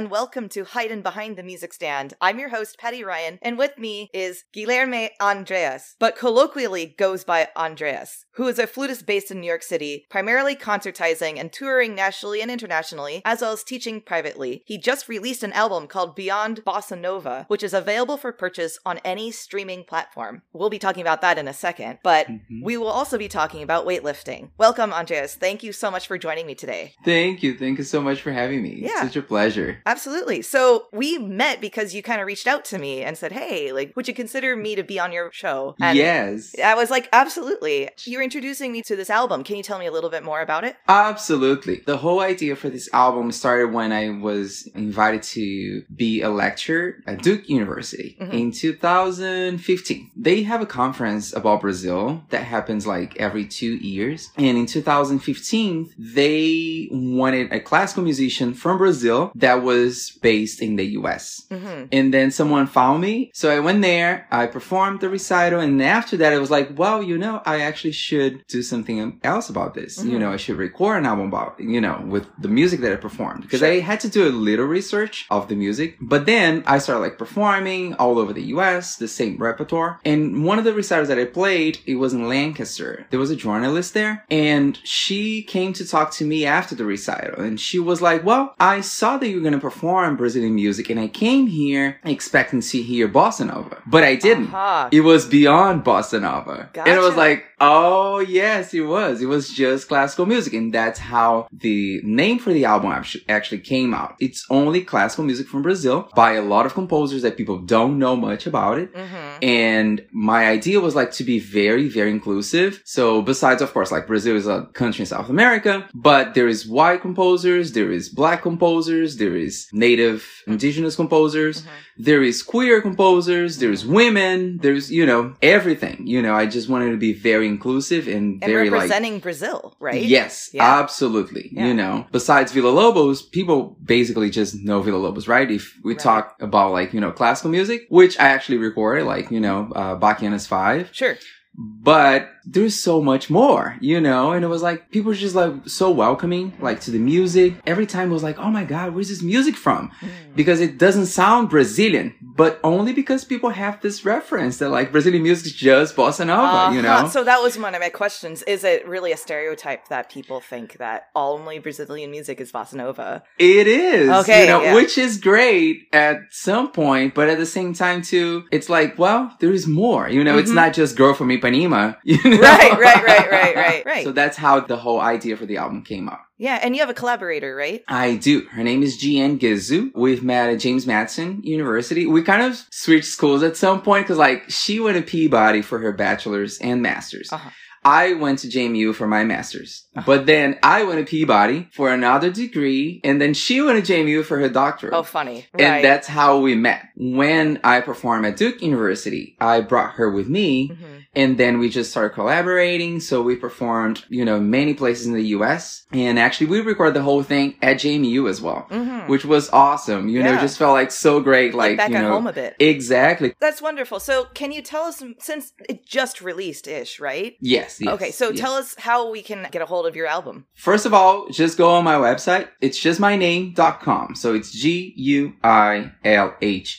and welcome to Hiding Behind the Music Stand. I'm your host, Patty Ryan, and with me is Guilherme Andreas, but colloquially goes by Andreas, who is a flutist based in New York City, primarily concertizing and touring nationally and internationally, as well as teaching privately. He just released an album called Beyond Bossa Nova, which is available for purchase on any streaming platform. We'll be talking about that in a second, but Mhm. we will also be talking about weightlifting. Welcome, Andreas. Thank you so much for joining me today. Thank you. Thank you so much for having me. It's Yeah. such a pleasure. Absolutely. So we met because you kind of reached out to me and said, "Hey, like, would you consider me to be on your show?" And yes. I was like, "Absolutely." You're introducing me to this album. Can you tell me a little bit more about it? Absolutely. The whole idea for this album started when I was invited to be a lecturer at Duke University Mhm. in 2015. They have a conference about Brazil that happens like every two years. And in 2015, they wanted a classical musician from Brazil that was based in the US. hmm And then someone found me. So I went there, I performed the recital, and after that, it was like, well, you know, I actually should do something else about this. You Mhm. know, I should record an album about, you know, with the music that I performed. Because Sure. I had to do a little research of the music. But then I started like performing all over the US, the same repertoire. And one of the recitals that I played, it was in Lancaster. There was a journalist there, and she came to talk to me after the recital. And she was like, well, I saw that you were going to perform Brazilian music, and I came here expecting to hear bossa nova, but I didn't. Aha. It was beyond bossa nova. And it was like, oh yes, it was. It was just classical music. And that's how the name for the album actually came out. It's only classical music from Brazil by a lot of composers that people don't know much about it. hmm And my idea was like to be very, very inclusive. So besides, of course, like Brazil is a country in South America, but there is white composers, there is black composers, there is native indigenous composers, Mhm. there is queer composers, there's women, there's, you know, everything. You know, I just wanted to be very inclusive and, And very like, representing Brazil, right? Yes, Yeah. absolutely. Yeah. You know, besides Villa Lobos, people basically just know Villa Lobos, right? If we Right. talk about like, you know, classical music, which I actually recorded, like, you know, uh, Bachianas 5, Sure. but there's so much more, you know? And it was like, people were just like so welcoming, like to the music. Every time it was like, oh my God, where's this music from? Mm. Because it doesn't sound Brazilian, but only because people have this reference that like Brazilian music is just bossa nova, you Uh-huh. know? So that was one of my questions. Is it really a stereotype that people think that only Brazilian music is bossa nova? It is. Okay, You know, yeah. which is great at some point, but at the same time too, it's like, well, there is more. You know, it's Mhm. not just Girl from Ipanema. You know? Right, right, right, right, right, right. So that's how the whole idea for the album came up. yeah, and you have a collaborator, right? I do. Her name is Jeanne Gizu. We've met at James Madison University. We kind of switched schools at some point because like she went to Peabody for her bachelor's and master's. Uh-huh. I went to JMU for my master's, but then I went to Peabody for another degree and then she went to JMU for her doctorate. Oh, funny. And right. that's how we met. When I performed at Duke University, I brought her with me Mhm. And then we just started collaborating. So we performed, you know, many places in the US. And actually we recorded the whole thing at JMU as well, Mhm. which was awesome. You know, just felt like so great. Like Like, back you at know, home a bit. exactly. That's wonderful. So, can you tell us since it just released ish, right? Yes. yes okay, so yes. tell us how we can get a hold of your album. First of all, just go on my website. It's just my name.com. So it's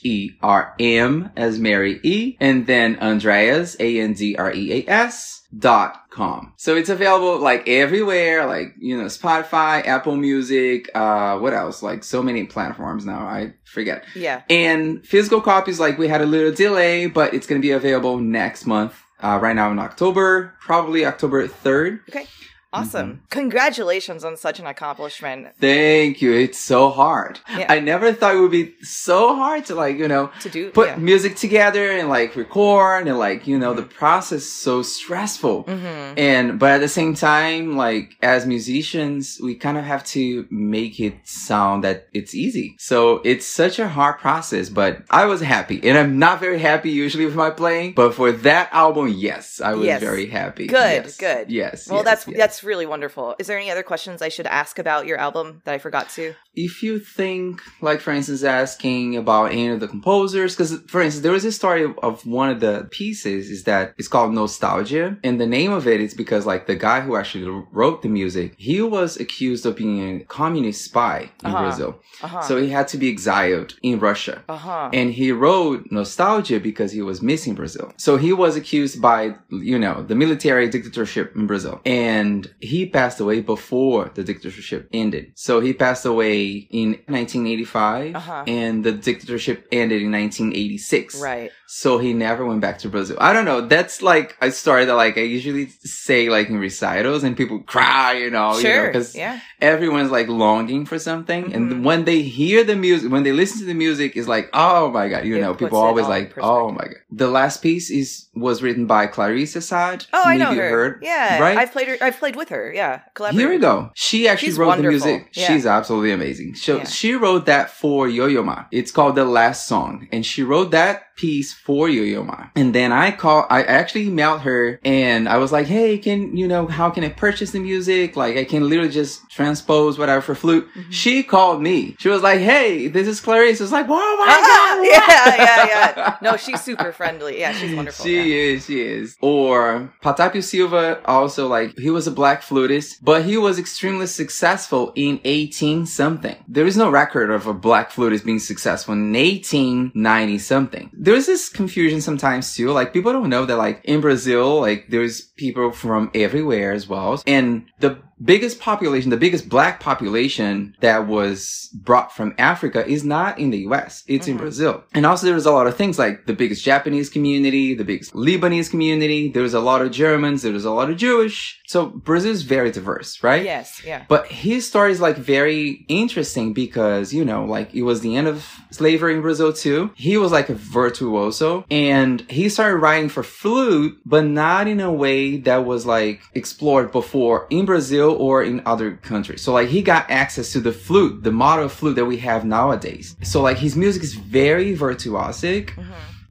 G-U-I-L-H-E-R-M as Mary E. And then Andreas, A-N-D-R-E-A-S dot com. So it's available like everywhere, like, you know, Spotify, Apple Music, uh, what else? Like so many platforms now. I forget. Yeah. And physical copies, like we had a little delay, but it's going to be available next month. Uh, right now in October, probably October 3rd. Awesome. Mm-hmm. Congratulations on such an accomplishment. Thank you. It's so hard. Yeah. I never thought it would be so hard to like, you know, To do put yeah. music together and like record and like, you know, the process is so stressful. Mhm. And, but at the same time, like as musicians, we kind of have to make it sound that it's easy. So it's such a hard process, but I was happy and I'm not very happy usually with my playing, but for that album, yes, I was Yes. very happy. Good, Yes. good. Yes. Well, yes, that's that's That's really wonderful. Is there any other questions I should ask about your album that I forgot to? if you think, like for instance, asking about any of the composers, because for instance, there was a story of, of one of the pieces is that it's called Nostalgia, and the name of it is because like the guy who actually wrote the music, he was accused of being a communist spy in Uh-huh. Brazil, Uh-huh. so he had to be exiled in Russia. uh-huh. And he wrote Nostalgia because he was missing Brazil. So he was accused by, you know, the military dictatorship in Brazil. And he passed away before the dictatorship ended. So he passed away in 1985 Uh-huh. and the dictatorship ended in 1986. right. So he never went back to Brazil. I don't know. That's like a story that like I usually say like in recitals and people cry, you know, you know, because yeah. everyone's like longing for something Mhm. and when they hear the music when they listen to the music it's like oh my god you It know people always like oh my god the last piece is was written by clarice assad Oh, I know you her. heard yeah, right I've played her. I've played with her. Yeah, here we go she actually She's wrote the music Yeah. she's absolutely amazing so Yeah. she wrote that for yo-yo ma it's called the last song and she wrote that piece for yo-yo ma and then i call i actually emailed her and i was like hey can you know how can i purchase the music like i can literally just transpose whatever for flute Mhm. she called me she was like hey this is clarice it's like oh my god yeah, yeah, yeah. No, she's super friendly. Yeah, she's wonderful. She yeah. is, she is. Or Patapio Silva, also like, he was a black flutist, but he was extremely successful in 18 something. There is no record of a black flutist being successful in 1890 something. There's this confusion sometimes too, like people don't know that like in Brazil, like there's people from everywhere as well. And the biggest population, the biggest black population that was brought from Africa is not in the US. It's in Mhm. Brazil. And also there's a lot of things like the biggest Japanese community, the biggest Lebanese community. There's a lot of Germans. There's a lot of Jewish. So Brazil is very diverse, right? Yes, yeah. But his story is like very interesting because, you know, like it was the end of slavery in Brazil too. He was like a virtuoso and he started writing for flute, but not in a way that was like explored before in Brazil or in other countries. So like he got access to the flute, the model flute that we have nowadays. So like his music is very virtuosic. Mhm.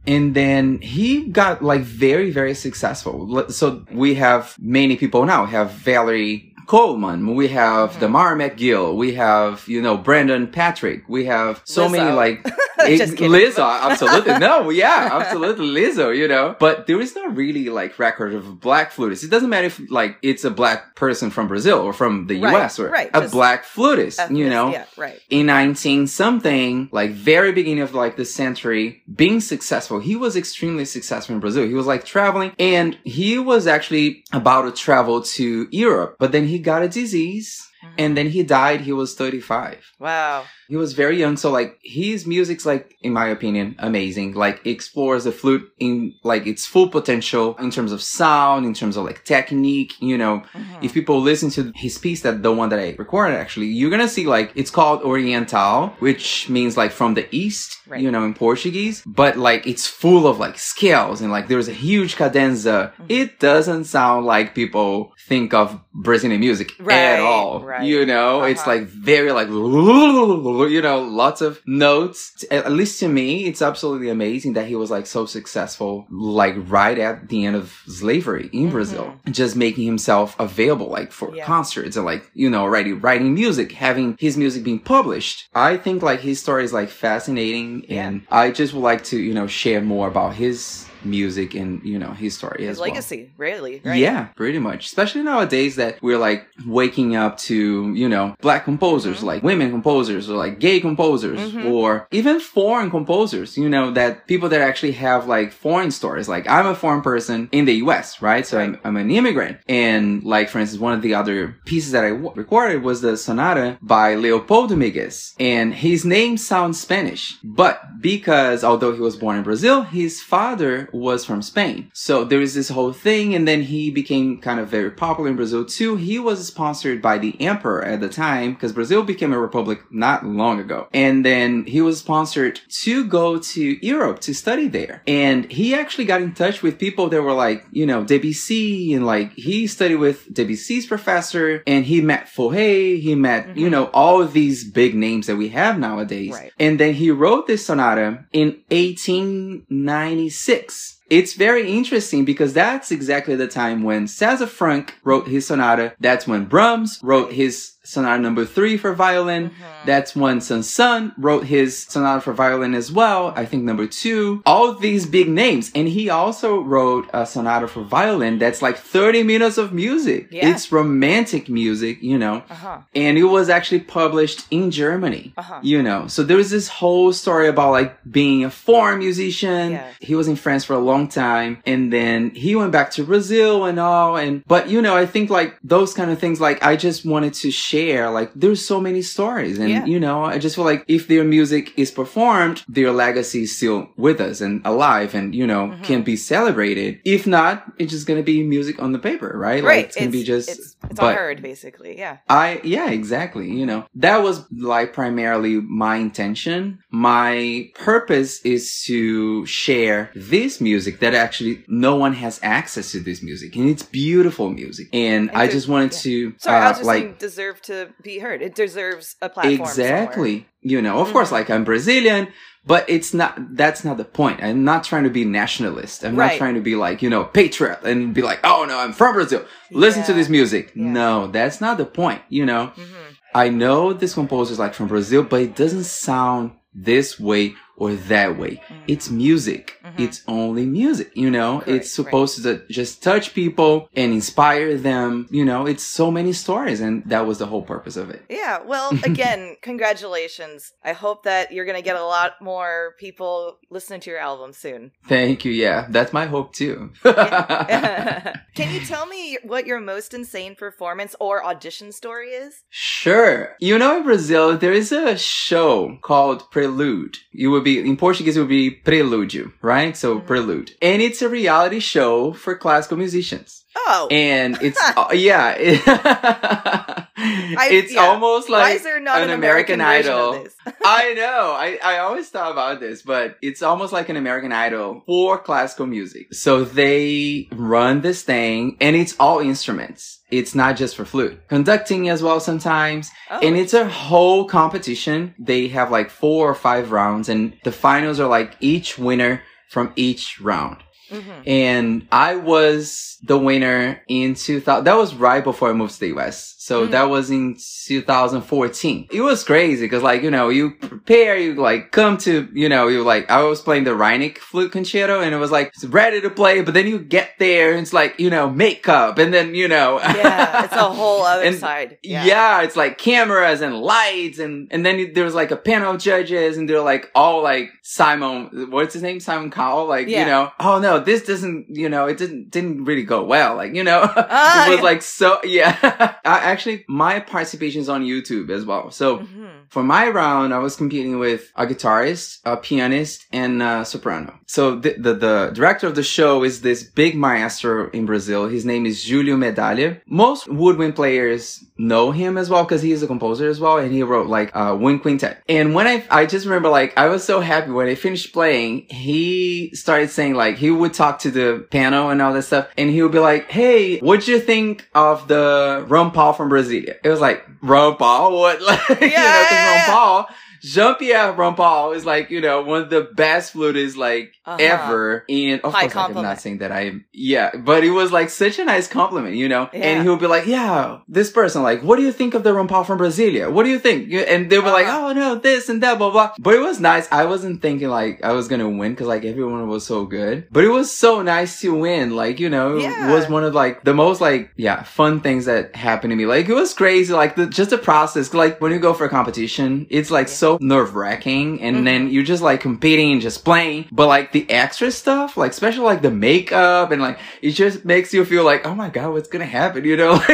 And then he got like very, very successful. So we have many people now. We have Valerie Coleman. We have Mhm. Demarre McGill. We have, you know, Brandon Patrick. We have so Lizzo. many like it-. Lizzo. Absolutely. No, yeah, absolutely Lizzo, you know, but there is not really like record of black flutist. It doesn't matter if like it's a black person from Brazil or from the Right, US or right, a black flutist, you know? Yeah, right. in 19 something, like very beginning of like the century, being successful. He was extremely successful in Brazil. He was like traveling and he was actually about to travel to Europe, but then he got a disease Mhm. and then he died. He was 35. Wow. He was very young, so like his music's like, in my opinion, amazing. Like explores the flute in like its full potential in terms of sound, in terms of like technique. You know, Mhm. if people listen to his piece, that the one that I recorded actually, you're gonna see like it's called Oriental, which means like from the east, Right. you know, in Portuguese. But like it's full of like scales and like there's a huge cadenza. Mhm. It doesn't sound like people think of Brazilian music Right, at all. right. You know, it's Uh-huh. like very like you know lots of notes at least to me it's absolutely amazing that he was like so successful like right at the end of slavery in Mhm. brazil just making himself available like for Yeah. concerts and like you know already writing music having his music being published i think like his story is like fascinating Yeah. and i just would like to you know share more about his music and you know his story His as well legacy, really. Right? yeah, pretty much. Especially nowadays that we're like waking up to, you know, black composers, Mhm. like women composers or like gay composers Mhm. or even foreign composers, you know, that people that actually have like foreign stories. Like I'm a foreign person in the US, right? So I'm, I'm an immigrant. And like, for instance, one of the other pieces that I w- recorded was the sonata by Leopoldo Miguez. And his name sounds Spanish, but because although he was born in Brazil, his father was from Spain. So there is this whole thing, and then he became kind of very popular in Brazil too. He was sponsored by the emperor at the time because Brazil became a republic not long ago. And then he was sponsored to go to Europe to study there. And he actually got in touch with people that were like, you know, Debussy, and like he studied with Debussy's professor, and he met Fauré, he met, you Mhm. know, all of these big names that we have nowadays. Right. And then he wrote this sonata in 1896. It's very interesting because that's exactly the time when César Franck wrote his sonata. That's when Brahms wrote his sonata number three for violin. Mhm. That's when Saint-Saëns wrote his sonata for violin as well. I think number two. All these big names. And he also wrote a sonata for violin that's like 30 minutes of music. Yeah. It's romantic music, you know. Uh huh. And it was actually published in Germany. Uh huh. You know, so there was this whole story about like being a foreign musician. Yeah. He was in France for a long time and then he went back to Brazil and all. And, but you know, I think like those kind of things, like I just wanted to share, like there's so many stories and Yeah. you know, I just feel like if their music is performed, their legacy is still with us and alive and, you know, Mhm. can be celebrated. If not, it's just to be music on the paper, right? Like Right. it's going to be just, it's, it's but- unheard, basically. Yeah. I yeah, exactly. You know, that was like primarily my intention. My purpose is to share this music that actually no one has access to this music, and it's beautiful music. And And I just wanted yeah. to Sorry, I uh, was just like saying deserve to be heard. It deserves a platform. somewhere. exactly. You know, of course, Mhm. like I'm Brazilian. But it's not, that's not the point. I'm not trying to be nationalist. I'm Right. not trying to be like, you know, patriot and be like, oh no, I'm from Brazil. Listen to this music. Yeah. No, that's not the point, you know? Mhm. I know this composer is like from Brazil, but it doesn't sound this way or that way. Mm. It's music. Mhm. It's only music, you know? Correct, it's supposed to just touch people and inspire them. You know, it's so many stories and that was the whole purpose of it. Yeah, well, again, congratulations. I hope that you're going to get a lot more people listening to your album soon. Thank you. Yeah, that's my hope too. Can you tell me what your most insane performance or audition story is? Sure. You know, in Brazil, there is a show called Prelude. It would be, in Portuguese, it would be Prelúdio, right? So, Mhm. Prelude. And it's a reality show for classical musicians. Oh, And it's, uh, yeah. it's yeah. almost like is there not an an American, American Idol. I know. I, I always thought about this, but it's almost like an American Idol for classical music. So they run this thing and it's all instruments. It's not just for flute. Conducting as well sometimes. Oh, And it's a whole competition. They have like four or five rounds and the finals are like each winner from each round. Mhm. And I was the winner in 2000. That was right before I moved to the US. So Mm. that was in 2014. It was crazy because like, you know, you prepare, you like come to, you know, you like, I was playing the Reinecke flute concerto and it was like it's ready to play, but then you get there and it's like, you know, makeup and then, you know. yeah, it's a whole other And- side. Yeah. Yeah. it's like cameras and lights and and then there was like a panel of judges and they're like all like Simon what's his name? Simon Cowell like, Yeah. you know, oh no, this doesn't, you know, it didn't didn't really go well. Like, you know, Ah, it was yeah. like so yeah. I, actually my participation is on YouTube as well. So Mhm. For my round, I was competing with a guitarist, a pianist, and a soprano. So the, the, the director of the show is this big maestro in Brazil. His name is Julio Medaglia. Most woodwind players know him as well because he is a composer as well, and he wrote like uh, wind quintet. And when I, I just remember like I was so happy when I finished playing. He started saying like he would talk to the piano and all that stuff, and he would be like, "Hey, what'd you think of the Rampal from Brasilia?" It was like Rampal, what? Like, you know, Yeah, because yeah, Ron yeah. Paul, Jean-Pierre Rampal is like, you know, one of the best flutists like Uh-huh. ever. And of High course, like, I'm not saying that I, am. yeah, but it was like such a nice compliment, you know? Yeah. And he would be like, yeah, this person, like, what do you think of the Rampal from Brasilia? What do you think? And they were like, Uh-huh. oh no, this and that, blah, blah. But it was nice. I wasn't thinking like I was gonna win because like everyone was so good. But it was so nice to win. Like, you know, it Yeah. was one of like the most like, yeah, fun things that happened to me. Like, it was crazy. Like, the, just the process. Like, when you go for a competition, it's like Yeah. so nerve wracking. And Mhm. then you're just like competing and just playing. But like the extra stuff, like, especially like the makeup and like, it just makes you feel like, oh my God, what's gonna happen? You know?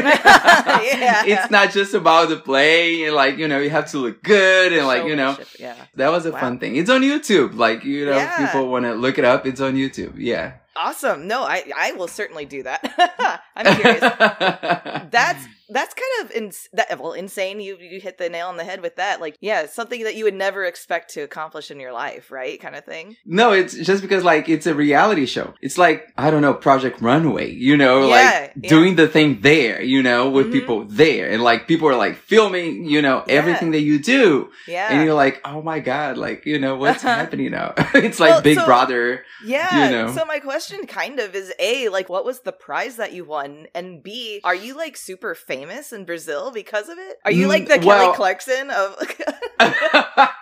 Yeah. It's not just about the play and like, you know, you have to look good and like, you know, Yeah. that was a Wow. fun thing. It's on YouTube. Like, you know, Yeah. people want to look it up. It's on YouTube. Yeah. Awesome. No, I I will certainly do that. I'm curious. That's That's kind of ins- that well insane. You you hit the nail on the head with that. Like, yeah, something that you would never expect to accomplish in your life, right? Kind of thing. No, it's just because like it's a reality show. It's like I don't know, Project Runway, you know, Yeah, like yeah. doing the thing there, you know, with Mhm. people there, and like people are like filming, you know, Yeah. everything that you do, Yeah, and you're like, oh my god, like you know what's happening now? it's like Well, Big so- Brother. yeah. you know. So my question kind of is a like, what was the prize that you won, and b, are you like super famous in Brazil because of it? Are you Mm, like the well- Kelly Clarkson of?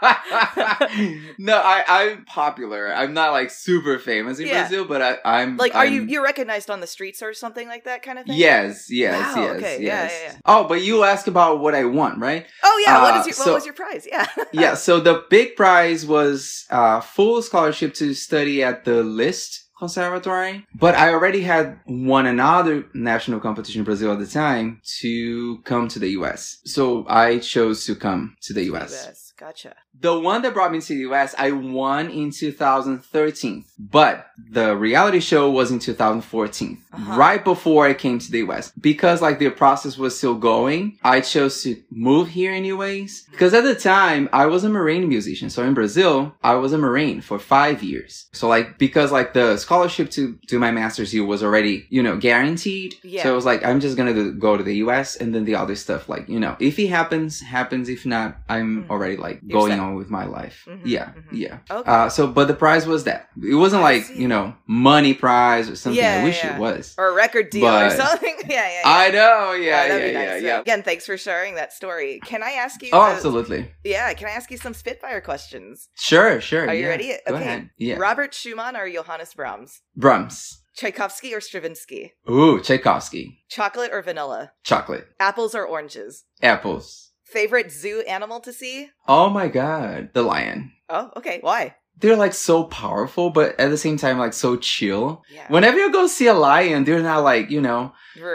no, I I'm popular. I'm not like super famous in Yeah. Brazil, but I I'm like, are you I'm- you're recognized on the streets or something like that kind of thing? Yes, yes, Wow, yes, okay, yes. yeah, yeah. Oh, but you asked about what I won, right? Oh yeah. what Uh, is your what was your prize? Yeah. yeah, so the big prize was uh, full scholarship to study at the Liszt Conservatory. But I already had won another national competition in Brazil at the time to come to the US. So I chose to come to the US. US. Gotcha. The one that brought me to the US, I won in 2013. But the reality show was in 2014, Uh-huh. right before I came to the US. Because like the process was still going, I chose to move here anyways. Because at the time, I was a Marine musician. So in Brazil, I was a Marine for five years. So like, because like the scholarship to do my master's here was already, you know, guaranteed. Yeah. So it was like, I'm just gonna go to the US and then the other stuff, like, you know, if it happens, happens. If not, I'm Mhm. already like You're going set. On with my life. Mhm, Yeah, mhm. yeah. Okay. Uh, so, but the prize was that. It wasn't I like, see. you know, money prize or something. Yeah, I wish yeah. it was. or a record deal or something. yeah, yeah. yeah. I know. Yeah, yeah, be yeah, nice. yeah. Again, thanks for sharing that story. Can I ask you? Oh, uh, absolutely. Yeah, can I ask you some Spitfire questions? Sure, sure. Are you ready? Go Okay. ahead. Yeah. Robert Schumann or Johannes Brahms? Brahms. Tchaikovsky or Stravinsky? Ooh, Tchaikovsky. Chocolate or vanilla? Chocolate. Apples or oranges? Apples. Favorite zoo animal to see? Oh my god. The lion. Oh, okay. Why? They're like so powerful, but at the same time, like so chill. Yeah. Whenever you go see a lion, they're not like, you know,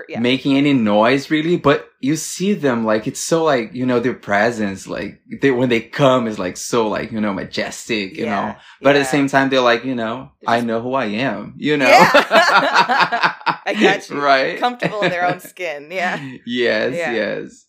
yeah. making any noise really, but you see them like it's so like, you know, their presence, like they when they come is like so like, you know, majestic, you know. But at the same time they're like, you know, They're I know who I am, you know. Yeah. I got you. Right. Comfortable in their own skin. Yeah. Yes, Yeah. yes.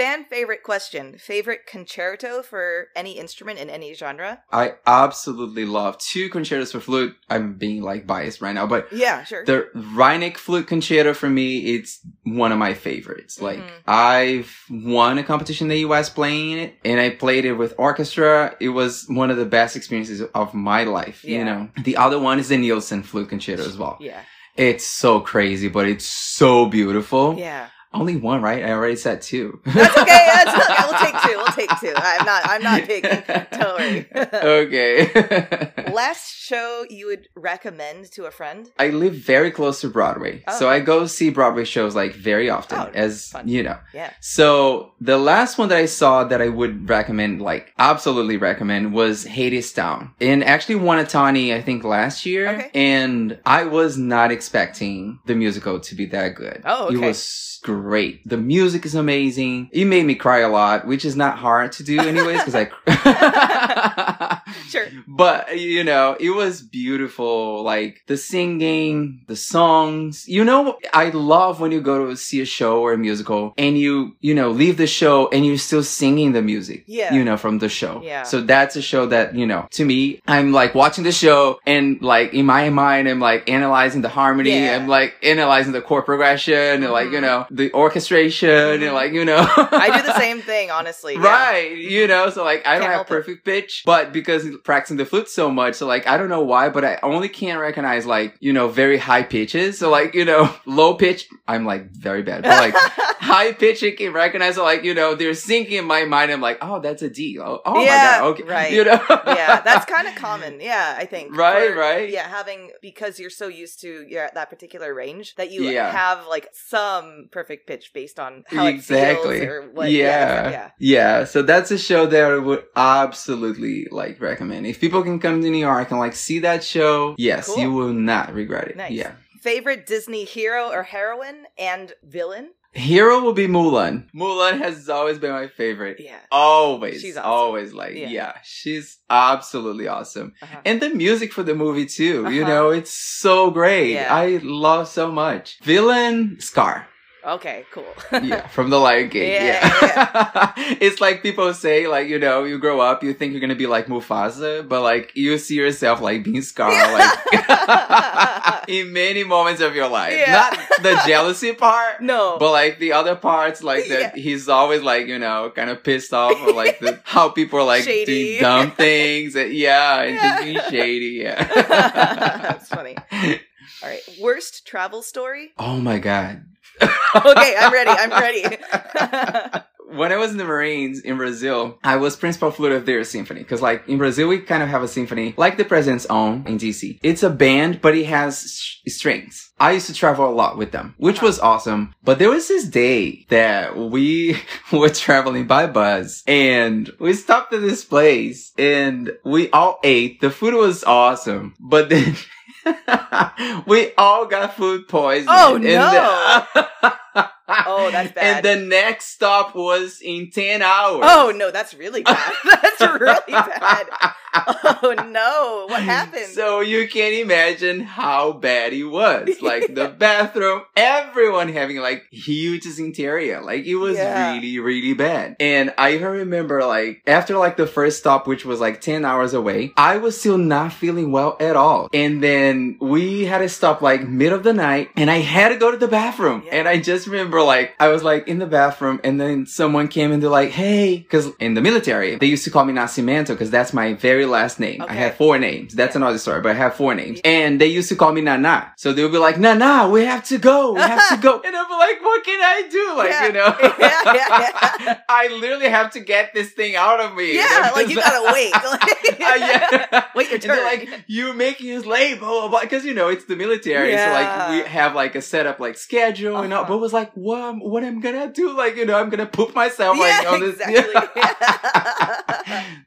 Fan favorite question. Favorite concerto for any instrument in any genre? I absolutely love two concertos for flute. I'm being like biased right now, but Yeah, sure. the Reinecke flute concerto for me, it's one of my favorites. Like Mhm. I've won a competition in the US playing it and I played it with orchestra. It was one of the best experiences of my life, Yeah. you know. The other one is the Nielsen flute concerto as well. yeah. It's so crazy, but it's so beautiful. Yeah. Only one, right? I already said two. That's okay. That's okay. We'll take two. We'll take two. I'm not I'm not taking. Don't worry. okay. Last show you would recommend to a friend? I live very close to Broadway. Oh. So I go see Broadway shows like very often Oh, as fun. you know. Yeah. So the last one that I saw that I would recommend, like absolutely recommend was Hadestown. And actually Tony, I think last year. Okay. And I was not expecting the musical to be that good. Oh, It was great. The music is amazing. It made me cry a lot, which is not hard to do anyways, because I Sure. but you know it was beautiful like the singing the songs you know i love when you go to see a show or a musical and you you know leave the show and you're still singing the music Yeah. you know from the show Yeah. so that's a show that you know to me i'm like watching the show and like in my mind i'm like analyzing the harmony Yeah. i'm like analyzing the chord progression and like you Mhm. know the orchestration Mhm. and like you know I do the same thing, honestly. yeah. Right, you know, so like I don't Can't have help it. perfect pitch, but because practicing the flute so much, so like I don't know why, but I only can't recognize like you know very high pitches. So like you know low pitch, I'm like very bad, but like high pitch, I can recognize. So like you know they're sinking in my mind. I'm like, oh, that's a D. Oh, oh Yeah, my god, okay, right. You know, yeah, that's kind of common. Yeah, I think. Right, For- right. Yeah, having because you're so used to your that particular range that you Yeah. have like some perfect pitch based on how exactly. it feels or what. yeah. yeah, yeah. So that's a show that I would absolutely like recommend. If people can come to New York and like see that show, yes, Cool. you will not regret it. Nice. Yeah. Favorite Disney hero or heroine and villain? Hero will be Mulan. Mulan has always been my favorite. Yeah. Always. She's awesome. Always like, Yeah. yeah. she's absolutely awesome. Uh-huh. And the music for the movie too, you Uh-huh. know, it's so great. Yeah. I love so much. Villain, Scar. Okay, cool. yeah, from the Lion King. Yeah, Yeah. it's like people say, like, you know, you grow up, you think you're gonna be like Mufasa, but like you see yourself like being Scar, like in many moments of your life. Yeah. Not the jealousy part. no. But like the other parts, like that, he's always like you know, kind of pissed off, or like the, how people are like Shady. doing dumb things, and, yeah, and Yeah. just being shady, yeah. That's funny. All right. Worst travel story? Oh my god. Okay, I'm ready. I'm ready. when I was in the Marines in Brazil, I was principal flute of their symphony. Cause like in Brazil, we kind of have a symphony like the president's own in DC. It's a band, but it has sh- strings. I used to travel a lot with them, which was awesome. But there was this day that we were traveling by bus and we stopped at this place and we all ate. The food was awesome, but then we all got food poisoning. Oh, no. the- Oh, that's bad. And the next stop was in 10 hours. oh no, that's really bad. That's really bad. Oh no, what happened? So you can't imagine how bad it was. Like the bathroom, everyone having like huge interior. Like it was Yeah. really, really bad. And I even remember like after like the first stop, which was like 10 hours away, I was still not feeling well at all. And then we had to stop like mid of the night and I had to go to the bathroom. Yeah. And I just remember like I was like in the bathroom and then someone came and they're like, hey, cause in the military, they used to call me Nascimento because that's my very last name. I Okay. had four names. That's another story, but I have four names. And they used to call me Nana. So they would be like, Nana, we have to go. We have to go. and I'd be like, what can I do? Like, Yeah. you know, Yeah, yeah. I literally have to get this thing out of me. yeah, like you gotta wait. Uh. Wait your turn. like, you make us late, blah, blah, blah. Because, you know, it's the military. So, like, we have, like, a setup, like, schedule and all. Uh-huh. But it was like, what, am- what am I gonna do? Like, you know, I'm gonna poop myself, like, yeah, on this. exactly.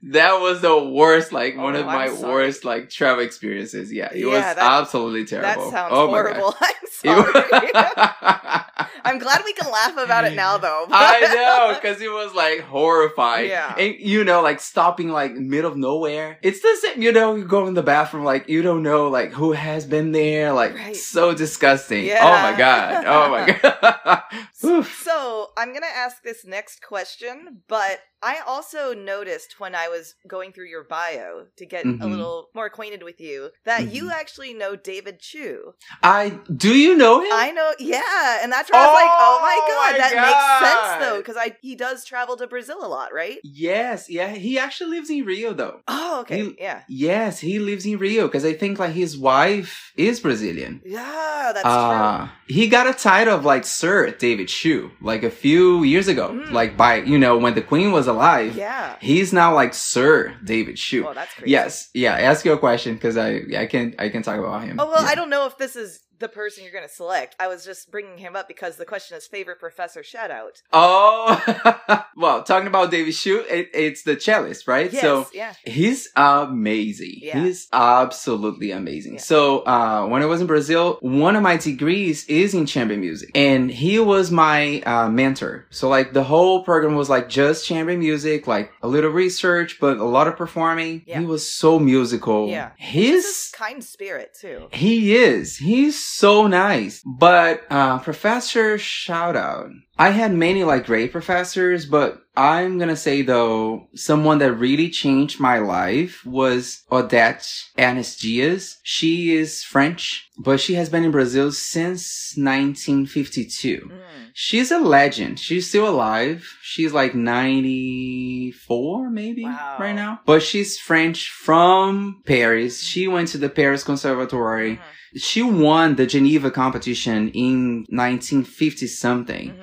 that was the worst, like, oh, one Oh, of my worst, like, travel experiences. Yeah, it Yeah, was that- absolutely that terrible. sounds oh my God. horrible. I'm sorry. I'm glad we can laugh about it now, though. I know, because it was like horrifying. Yeah. And you know, like stopping like mid of nowhere. It's the same, you know, you go in the bathroom, like you don't know like who has been there. Like Right. so disgusting. Yeah. Oh my god. Oh my god. So I'm gonna ask this next question, but I also noticed when I was going through your bio to get a Mhm. little more acquainted with you that you Mhm. actually know David Chew. I do you know him? I know, yeah, and that's why I was like, oh my Oh god, my that God. makes sense though, because I he does travel to Brazil a lot, right? yes, yeah. He actually lives in Rio though. Oh, okay, He- yeah, Yes, he lives in Rio because I think like his wife is Brazilian. yeah, that's uh, he got a title of like Sir David Chew like a few years ago, Mm. like by you know when the Queen was true. Alive. Yeah. He's now like Sir David Chew. Oh, that's crazy. yes, yeah. Ask your question because I I can I can talk about him. Oh well, Yeah. I don't know if this is the person you're going to select. I was just bringing him up because the question is favorite professor shout out. Oh, well, talking about David Chew, it, it's the cellist, right? Yes, So yeah. He's amazing. Yeah. He's absolutely amazing. Yeah. So, uh, when I was in Brazil, one of my degrees is in chamber music and he was my, uh, mentor. So like the whole program was like just chamber music, like a little research, but a lot of performing. Yeah. He was so musical. Yeah. His, This kind spirit too. he is. He's so nice. But uh professor shout out. I had many like great professors, but I'm gonna say though, someone that really changed my life was Odette Ernest Dias. She is French, but she has been in Brazil since 1952. Mm. She's a legend. She's still alive. She's like 94 maybe Wow. right now. But she's French from Paris. She went to the Paris Conservatory. Mhm. She won the Geneva competition in 1950 something. Mhm.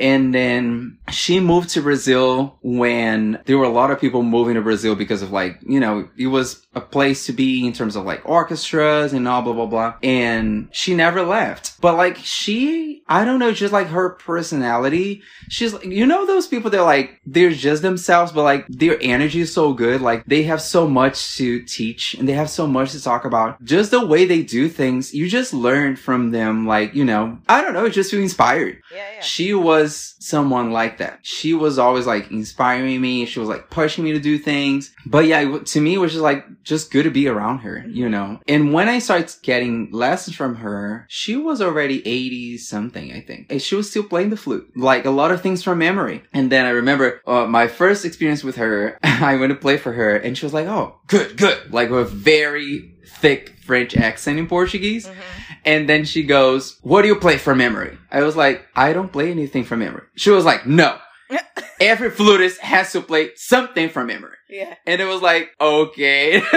And then she moved to Brazil when there were a lot of people moving to Brazil because of like, you know, it was a place to be in terms of like orchestras and all blah, blah, blah. And she never left. But like she, I don't know, just like her personality, she's like, you know, those people that like, they're just themselves, but like their energy is so good. Like they have so much to teach and they have so much to talk about. Just the way they do things, you just learn from them. Like, you know, I don't know, just feel inspired Yeah, yeah. she was was someone like that. She was always like inspiring me. She was like pushing me to do things. But yeah, to me, it was just like, just good to be around her, you know? And when I started getting lessons from her, she was already 80 something, I think. And she was still playing the flute, like a lot of things from memory. And then I remember uh, my first experience with her, I went to play for her and she was like, oh, good, good. Like with a very thick French accent in Portuguese. Mhm. And then she goes, what do you play from memory? I was like, I don't play anything from memory. She was like, no. Every flutist has to play something from memory. Yeah. And it was like, okay.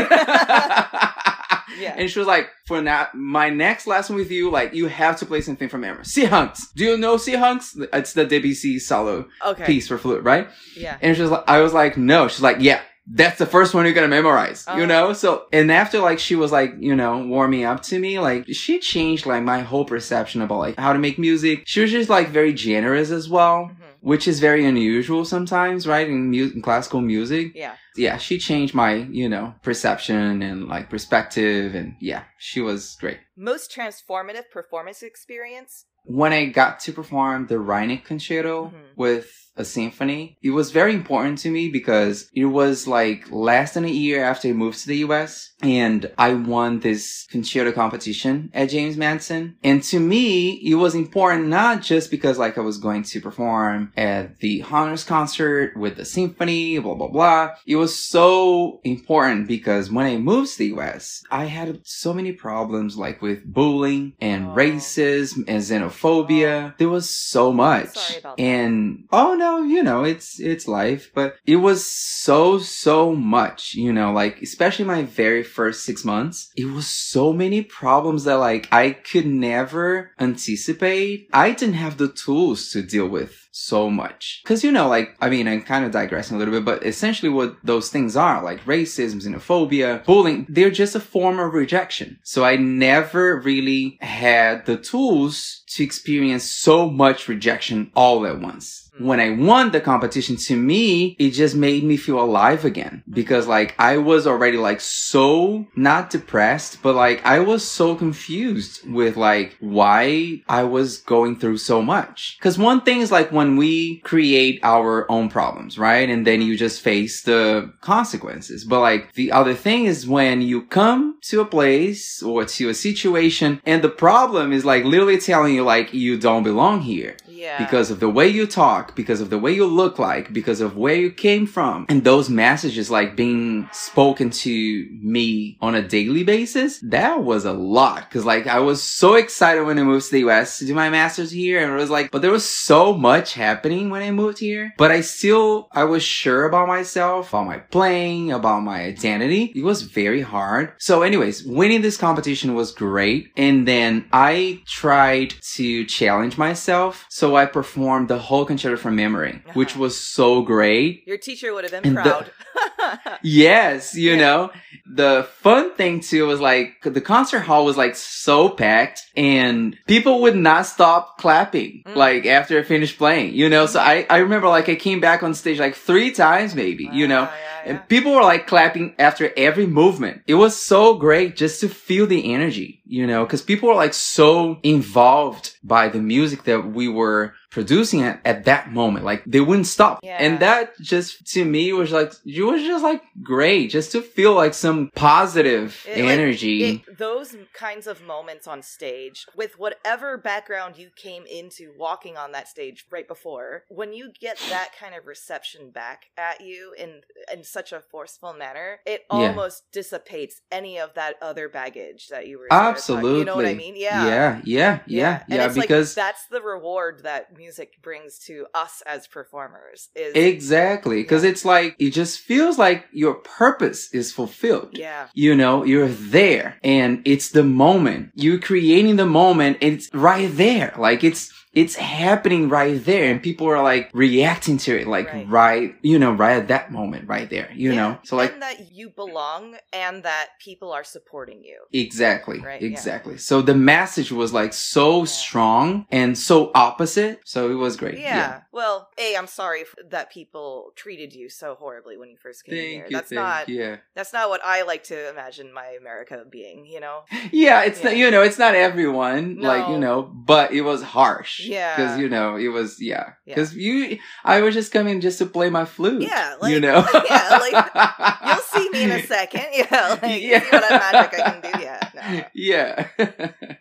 Yeah. And she was like, for now, my next lesson with you, like, you have to play something from memory. Syrinx. Do you know Syrinx? It's the Debussy solo Okay. piece for flute, right? Yeah. And she was like, I was like, no. She's like, yeah, that's the first one you're gonna memorize, Oh. you know? So, and after like she was like, you know, warming up to me, like she changed like my whole perception about like how to make music. She was just like very generous as well, Mhm. which is very unusual sometimes, right? In, mu- in classical music. Yeah. Yeah, she changed my, you know, perception and like perspective. And yeah, she was great. Most transformative performance experience. when I got to perform the Reinecke Concerto Mhm. with a symphony, it was very important to me because it was like less than a year after I moved to the US and I won this concerto competition at James Madison. And to me, it was important not just because like I was going to perform at the honors concert with the symphony, blah, blah, blah. It was so important because when I moved to the US, I had so many problems like with bullying and Oh. racism and xenophobia. Oh. There was so much. Sorry about that. and oh no, you know, it's it's life, but it was so so much, you know, like especially my very first 6 months, it was so many problems that like I could never anticipate. I didn't have the tools to deal with so much. Cause you know, like, I mean, I'm kind of digressing a little bit, but essentially what those things are, like racism, xenophobia, bullying, they're just a form of rejection. So I never really had the tools to experience so much rejection all at once. When I won the competition, to me, it just made me feel alive again mm-hmm. because like I was already like so not depressed, but like I was so confused with like why I was going through so much. Cause one thing is like when we create our own problems, right? And then you just face the consequences. But like the other thing is when you come to a place or to a situation and the problem is like literally telling you like you don't belong here Yeah. because of the way you talk, because of the way you look like, because of where you came from. And those messages like being spoken to me on a daily basis, that was a lot. Cause like I was so excited when I moved to the US to do my master's here and it was like, but there was so much happening when I moved here. But I still, I was sure about myself, about my playing, about my identity. It was very hard. So anyways, winning this competition was great. And then I tried to challenge myself. So I performed the whole concerto from memory, which Uh-huh. was so great. Your teacher would have been And the- proud. Yes, you Yeah. know, the fun thing too was like the concert hall was like so packed and people would not stop clapping Mm. like after I finished playing, you know? So I, I remember like I came back on stage like three times maybe, you know? Ah, yeah, And people were like clapping after every movement. It was so great just to feel the energy, you know, cause people were like so involved by the music that we were producing at, at that moment. Like they wouldn't stop. Yeah. And that just to me was like, it was just like great just to feel like some positive It, like, energy. it- those kinds of moments on stage, with whatever background you came into walking on that stage right before, when you get that kind of reception back at you in in such a forceful manner, it Yeah. almost dissipates any of that other baggage that you were. Absolutely. You know what I mean? Yeah. yeah, yeah, yeah, yeah, it's because like that's the reward that music brings to us as performers. Is exactly, because Yeah. it's like, it just feels like your purpose is fulfilled. yeah, you know, you're there and it's the moment. You're creating the moment. It's right there. Like it's, it's happening right there and people are like reacting to it like Right. right, you know, right at that moment right there, you Yeah. know? So like, and that you belong and that people are supporting you. Exactly. Right, yeah. exactly. So the message was like so Yeah. strong and so opposite. So it was great. Yeah. Well, A, I'm sorry that people treated you so horribly when you first came Thank here. you. That's thank not Yeah. that's not what I like to imagine my America being, you know? Yeah, it's not, you know, it's not everyone, like, you know, but it was harsh. Yeah. Because, you know, it was, yeah. Yeah. Because you, I was just coming just to play my flute. Yeah, you know? yeah, like, You'll see me in a second. Yeah, like Yeah. see what magic I can do. Yeah. No. Yeah.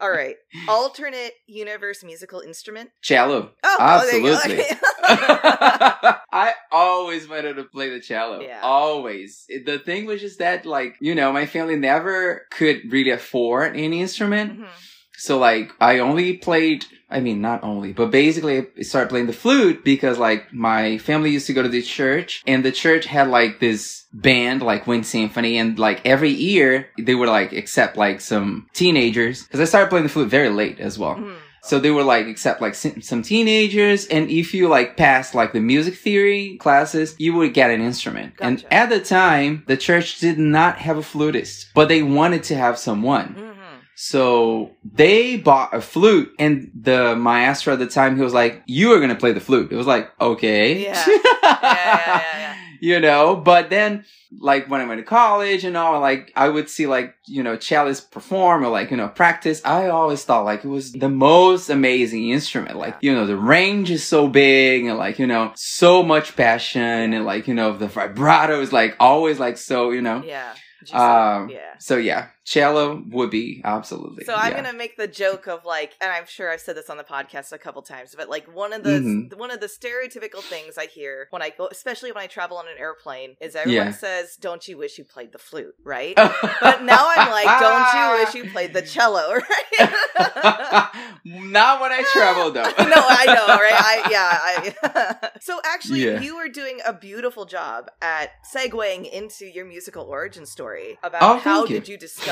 All right. Alternate universe musical instrument. cello. Oh, oh, there you go. Absolutely. Okay. I always wanted to play the cello. Yeah. Always. The thing was just that, like, you know, my family never could really afford any instrument. Mhm. So like I only played I mean not only, but basically I started playing the flute because like my family used to go to the church and the church had like this band like Wind Symphony and like every year they would like accept like some teenagers because I started playing the flute very late as well. Mhm. So they were like accept like some teenagers, and if you like passed like the music theory classes, you would get an instrument. And at the time, the church did not have a flutist, but they wanted to have someone. Mhm. So they bought a flute, and the maestro at the time he was like, "You are gonna play the flute." It was like, okay, Yeah. yeah, yeah, yeah. you know. But then, like when I went to college and all, like I would see like you know cellists perform or like you know practice. I always thought like it was the most amazing instrument. Like you know the range is so big and like you know so much passion and like you know the vibrato is like always like so you know. Yeah. Um, yeah. So yeah, cello would be absolutely. So I'm yeah. gonna make the joke of like, and I'm sure I've said this on the podcast a couple times, but like one of the Mhm. one of the stereotypical things I hear when I go, especially when I travel on an airplane, is everyone Yeah. says, "Don't you wish you played the flute?" Right? but now I'm like, "Don't you wish you played the cello?" Right? Not when I travel though. no, I know, right? I yeah, I So actually Yeah. you were doing a beautiful job at segueing into your musical origin story about Oh, how you. did you discover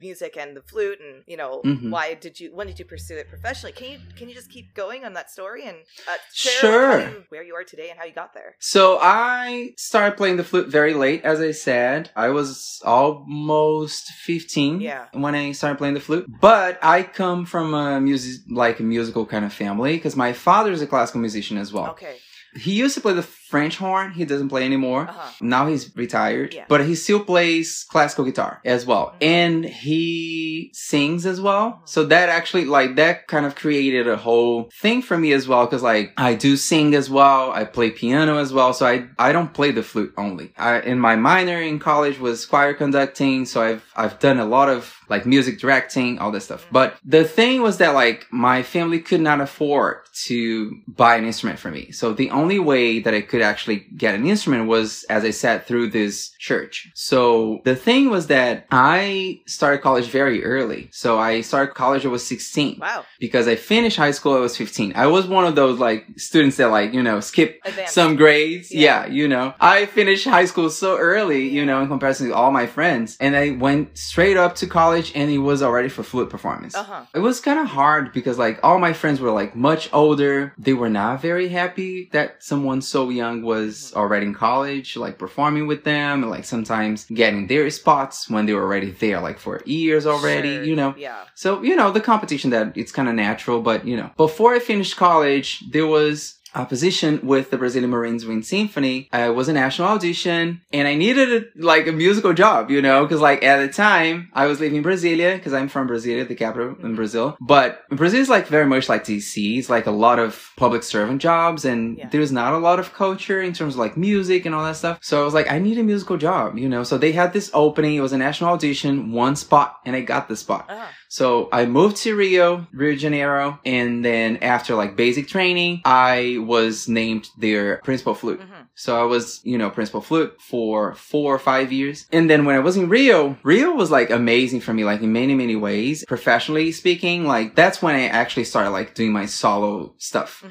music and the flute and you know Mhm. why did you when did you pursue it professionally? Can you can you just keep going on that story and uh, share Sure. where you are today and how you got there? So I started playing the flute very late, as I said. I was almost 15 Yeah. when I started playing the flute. But I come from a music, like a musical kind of family, because my father is a classical musician as well. Okay. He used to play the French horn. He doesn't play anymore. Uh-huh. Now he's retired, Yeah. but he still plays classical guitar as well. Mhm. And he sings as well. So that actually, like, that kind of created a whole thing for me as well. Cause like, I do sing as well. I play piano as well. So I, I don't play the flute only. I, in my minor in college was choir conducting. So I've, I've done a lot of like music directing, all this stuff. But the thing was that like my family could not afford to buy an instrument for me. So the only way that I could actually get an instrument was, as I said, through this church. So the thing was that I started college very early. So I started college, I was 16 Wow. because I finished high school, I was 15. I was one of those like students that like, you know, skip Advanced. some grades. Yeah. Yeah. you know, I finished high school so early, you know, in comparison to all my friends. And I went straight up to college and it was already for flute performance. Uh-huh. It was kind of hard because like all my friends were like much older. They were not very happy that someone so young was already in college, like performing with them and like sometimes getting their spots when they were already there, like for years already, Sure. you know. Yeah. So, you know, the competition that it's kind of natural, but you know, before I finished college, there was a position with the Brazilian Marines Wind Symphony. Uh, it was a national audition and I needed a, like a musical job, you know, cause like at the time I was living in Brasilia, cause I'm from Brasilia, the capital in Brazil. But Brazil is like very much like DC. It's like a lot of public servant jobs and Yeah. there's not a lot of culture in terms of like music and all that stuff. So I was like, I need a musical job, you know, so they had this opening. It was a national audition, one spot and I got the spot. Uh-huh. So I moved to Rio, Rio de Janeiro, and then after like basic training, I was named their principal flute. Mhm. So I was, you know, principal flute for four or five years. And then when I was in Rio, Rio was like amazing for me, like in many, many ways. Professionally speaking, like that's when I actually started like doing my solo stuff. Mhm.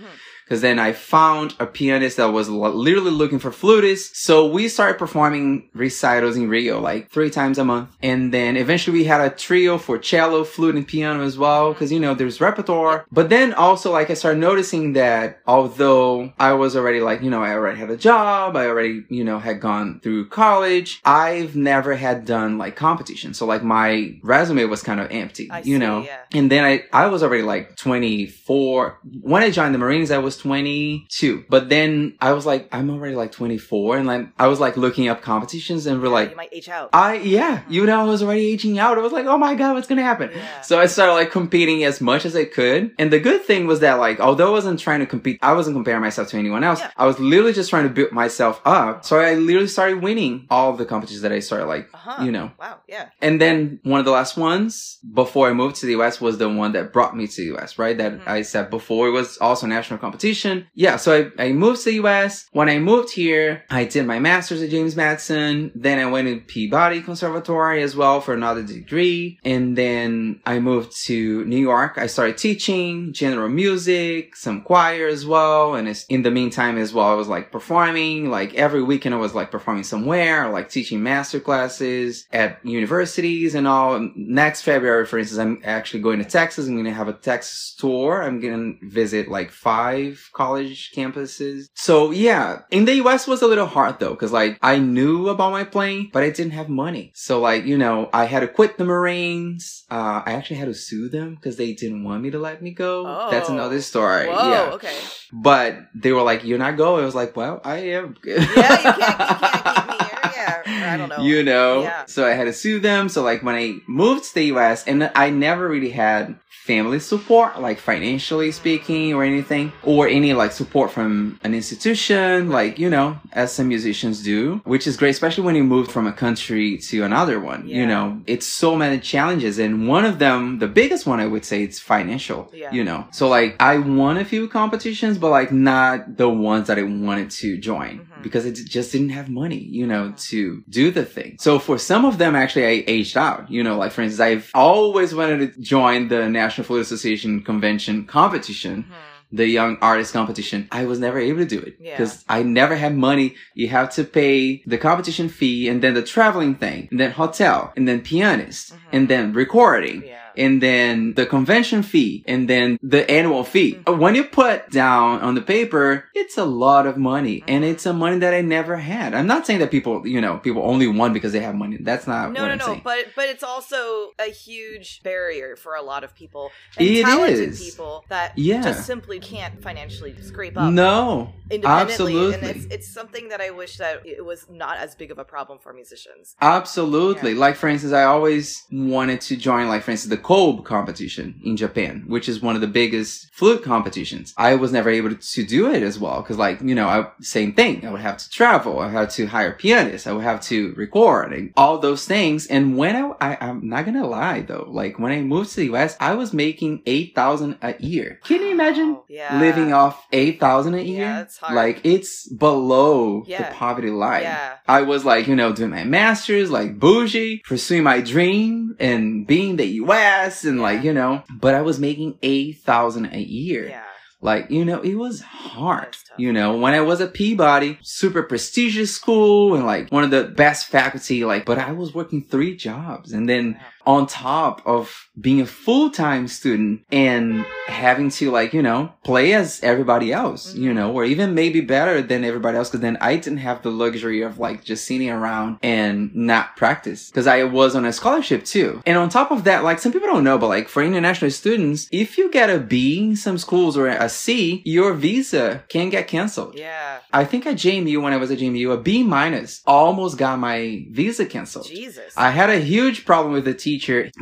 Cause then I found a pianist that was li- literally looking for flutists. So we started performing recitals in Rio like three times a month. And then eventually we had a trio for cello, flute, and piano as well. Cause you know, there's repertoire. But then also like I started noticing that although I was already like, you know, I already had a job. I already, you know, had gone through college. I've never had done like competition. So like my resume was kind of empty, I you see, know? yeah. And then I, I was already like 24. When I joined the Marines, I was 22. But then I was like, I'm already like 24 and like, I was like looking up competitions and we're like, you might age out. I, yeah, you know, I was already aging out. I was like, oh my God, what's going to happen? Yeah. So I started like competing as much as I could. And the good thing was that like, although I wasn't trying to compete, I wasn't comparing myself to anyone else. Yeah. I was literally just trying to build myself up. So I literally started winning all the competitions that I started like, uh-huh. you know, Wow. Yeah. and then one of the last ones before I moved to the US was the one that brought me to the US, right? That Mhm. I said before it was also national competition. Yeah, so I, I moved to the US. When I moved here, I did my master's at James Madison. Then I went to Peabody Conservatory as well for another degree. And then I moved to New York. I started teaching general music, some choir as well. And in the meantime as well, I was like performing, like every weekend I was like performing somewhere, or, like teaching master classes at universities and all. Next February, for instance, I'm actually going to Texas. I'm going to have a Texas tour. I'm going to visit like five college campuses. So yeah, in the US was a little hard though, cause like I knew about my plane, but I didn't have money. So like, you know, I had to quit the Marines. Uh, I actually had to sue them because they didn't want me to let me go. That's Oh. another story. Whoa. Yeah. Okay. But they were like, you're not going. I was like, well, I am. Good. Yeah. You can't. You can't keep me here. Yeah. I don't know. You know? Yeah. So I had to sue them. So like when I moved to the US and I never really had family support, like financially speaking or anything, or any like support from an institution, like, you know, as some musicians do, which is great, especially when you move from a country to another one. You know, it's so many challenges. And one of them, the biggest one I would say it's financial, Yeah. you know. So like I won a few competitions, but like not the ones that I wanted to join Mhm. because it just didn't have money, you know, to do the thing. So for some of them, actually, I aged out, you know, like for instance, I've always wanted to join the National Flute Association convention competition Mhm. the young artist competition. I was never able to do it Yeah. because I never had money. You have to pay the competition fee and then the traveling thing and then hotel and then pianist Mhm. and then recording. Yeah. And then the convention fee and then the annual fee. Mhm. When you put down on the paper, it's a lot of money and Mhm. it's a money that I never had. I'm not saying that people, you know, people only won because they have money. That's not No, what no, I'm no. saying. But but it's also a huge barrier for a lot of people and It talented is. people that Yeah. just simply can't financially scrape up. No, independently absolutely. and it's it's something that i wish that it was not as big of a problem for musicians Absolutely. Yeah. Like for instance, I always wanted to join like for instance the Kobe competition in Japan, which is one of the biggest flute competitions. I was never able to do it as well because like, you know, I, same thing. I would have to travel. I had to hire pianists. I would have to record and all those things. And when I, I I'm not gonna lie though, like when I moved to the US, I was making 8,000 a year. Can you imagine Wow. yeah living off 8,000 a year? Yeah, that's hard. Like it's below Yeah. the poverty line. yeah I was like, you know, doing my master's, like bougie, pursuing my dream and being the US and like, you know, but I was making 8,000 a year. yeah Like, you know, it was hard. You know, when I was at Peabody, super prestigious school and like one of the best faculty, like, but I was working three jobs and then Wow. On top of being a full-time student and having to like, you know, play as everybody else, you Mhm. know, or even maybe better than everybody else. Cause then I didn't have the luxury of like just sitting around and not practice. Cause I was on a scholarship too. And on top of that, like some people don't know, but like for international students, if you get a B in some schools or a C, your visa can get canceled. yeah I think at JMU, when I was at JMU, a B minus almost got my visa canceled. jesus I had a huge problem with the teacher,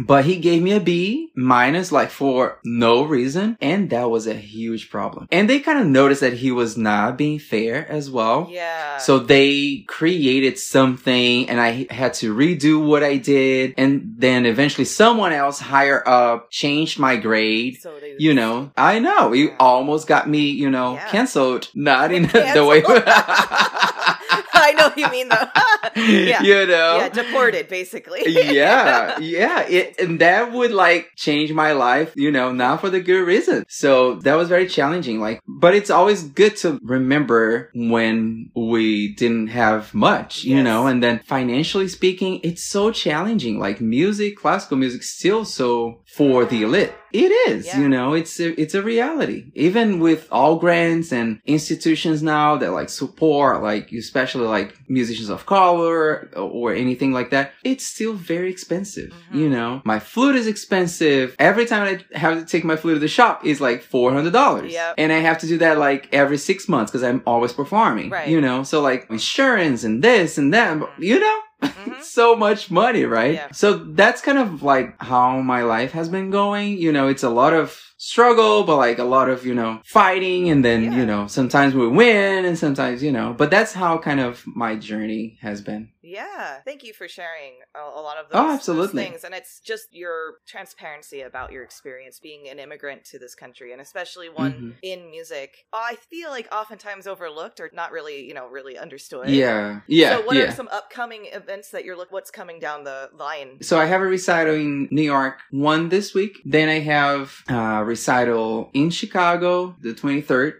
but he gave me a B minus like for no reason. And that was a huge problem. And they kind of noticed that he was not being fair as well. yeah So they created something and I had to redo what I did. And then eventually someone else higher up changed my grade. so they You know, I know Yeah. almost got me, you know, Yeah. canceled. Not in the way. i know what you mean though yeah You know? yeah deported basically yeah, yeah. It, and that would like change my life, you know, not for the good reason. So that was very challenging. Like, but it's always good to remember when we didn't have much, you Yes. know, and then financially speaking, it's so challenging. Like music, classical music, still so for the elite. It is, Yeah. you know, it's a, it's a reality. Even with all grants and institutions now that like support, like especially like musicians of color or anything like that, it's still very expensive. Mhm. You know, my flute is expensive. Every time I have to take my flute to the shop is like four hundred dollars, Yep. and I have to do that like every six months because I'm always performing. Right. You know, so like insurance and this and that, Mhm. you know. Mhm. so much money, right? Yeah. So that's kind of like how my life has been going. You know, it's a lot of struggle, but like a lot of, you know, fighting. And then, Yeah. you know, sometimes we win and sometimes, you know, but that's how kind of my journey has been. Yeah, thank you for sharing a, a lot of Oh, those, those things, and it's just your transparency about your experience being an immigrant to this country, and especially one Mhm. in music. I feel like oftentimes overlooked or not really, you know, really understood. Yeah. Yeah. So, what yeah. are some upcoming events that you're look? What's coming down the line? So I have a recital in New York, one this week. Then I have a recital in Chicago, the 23rd.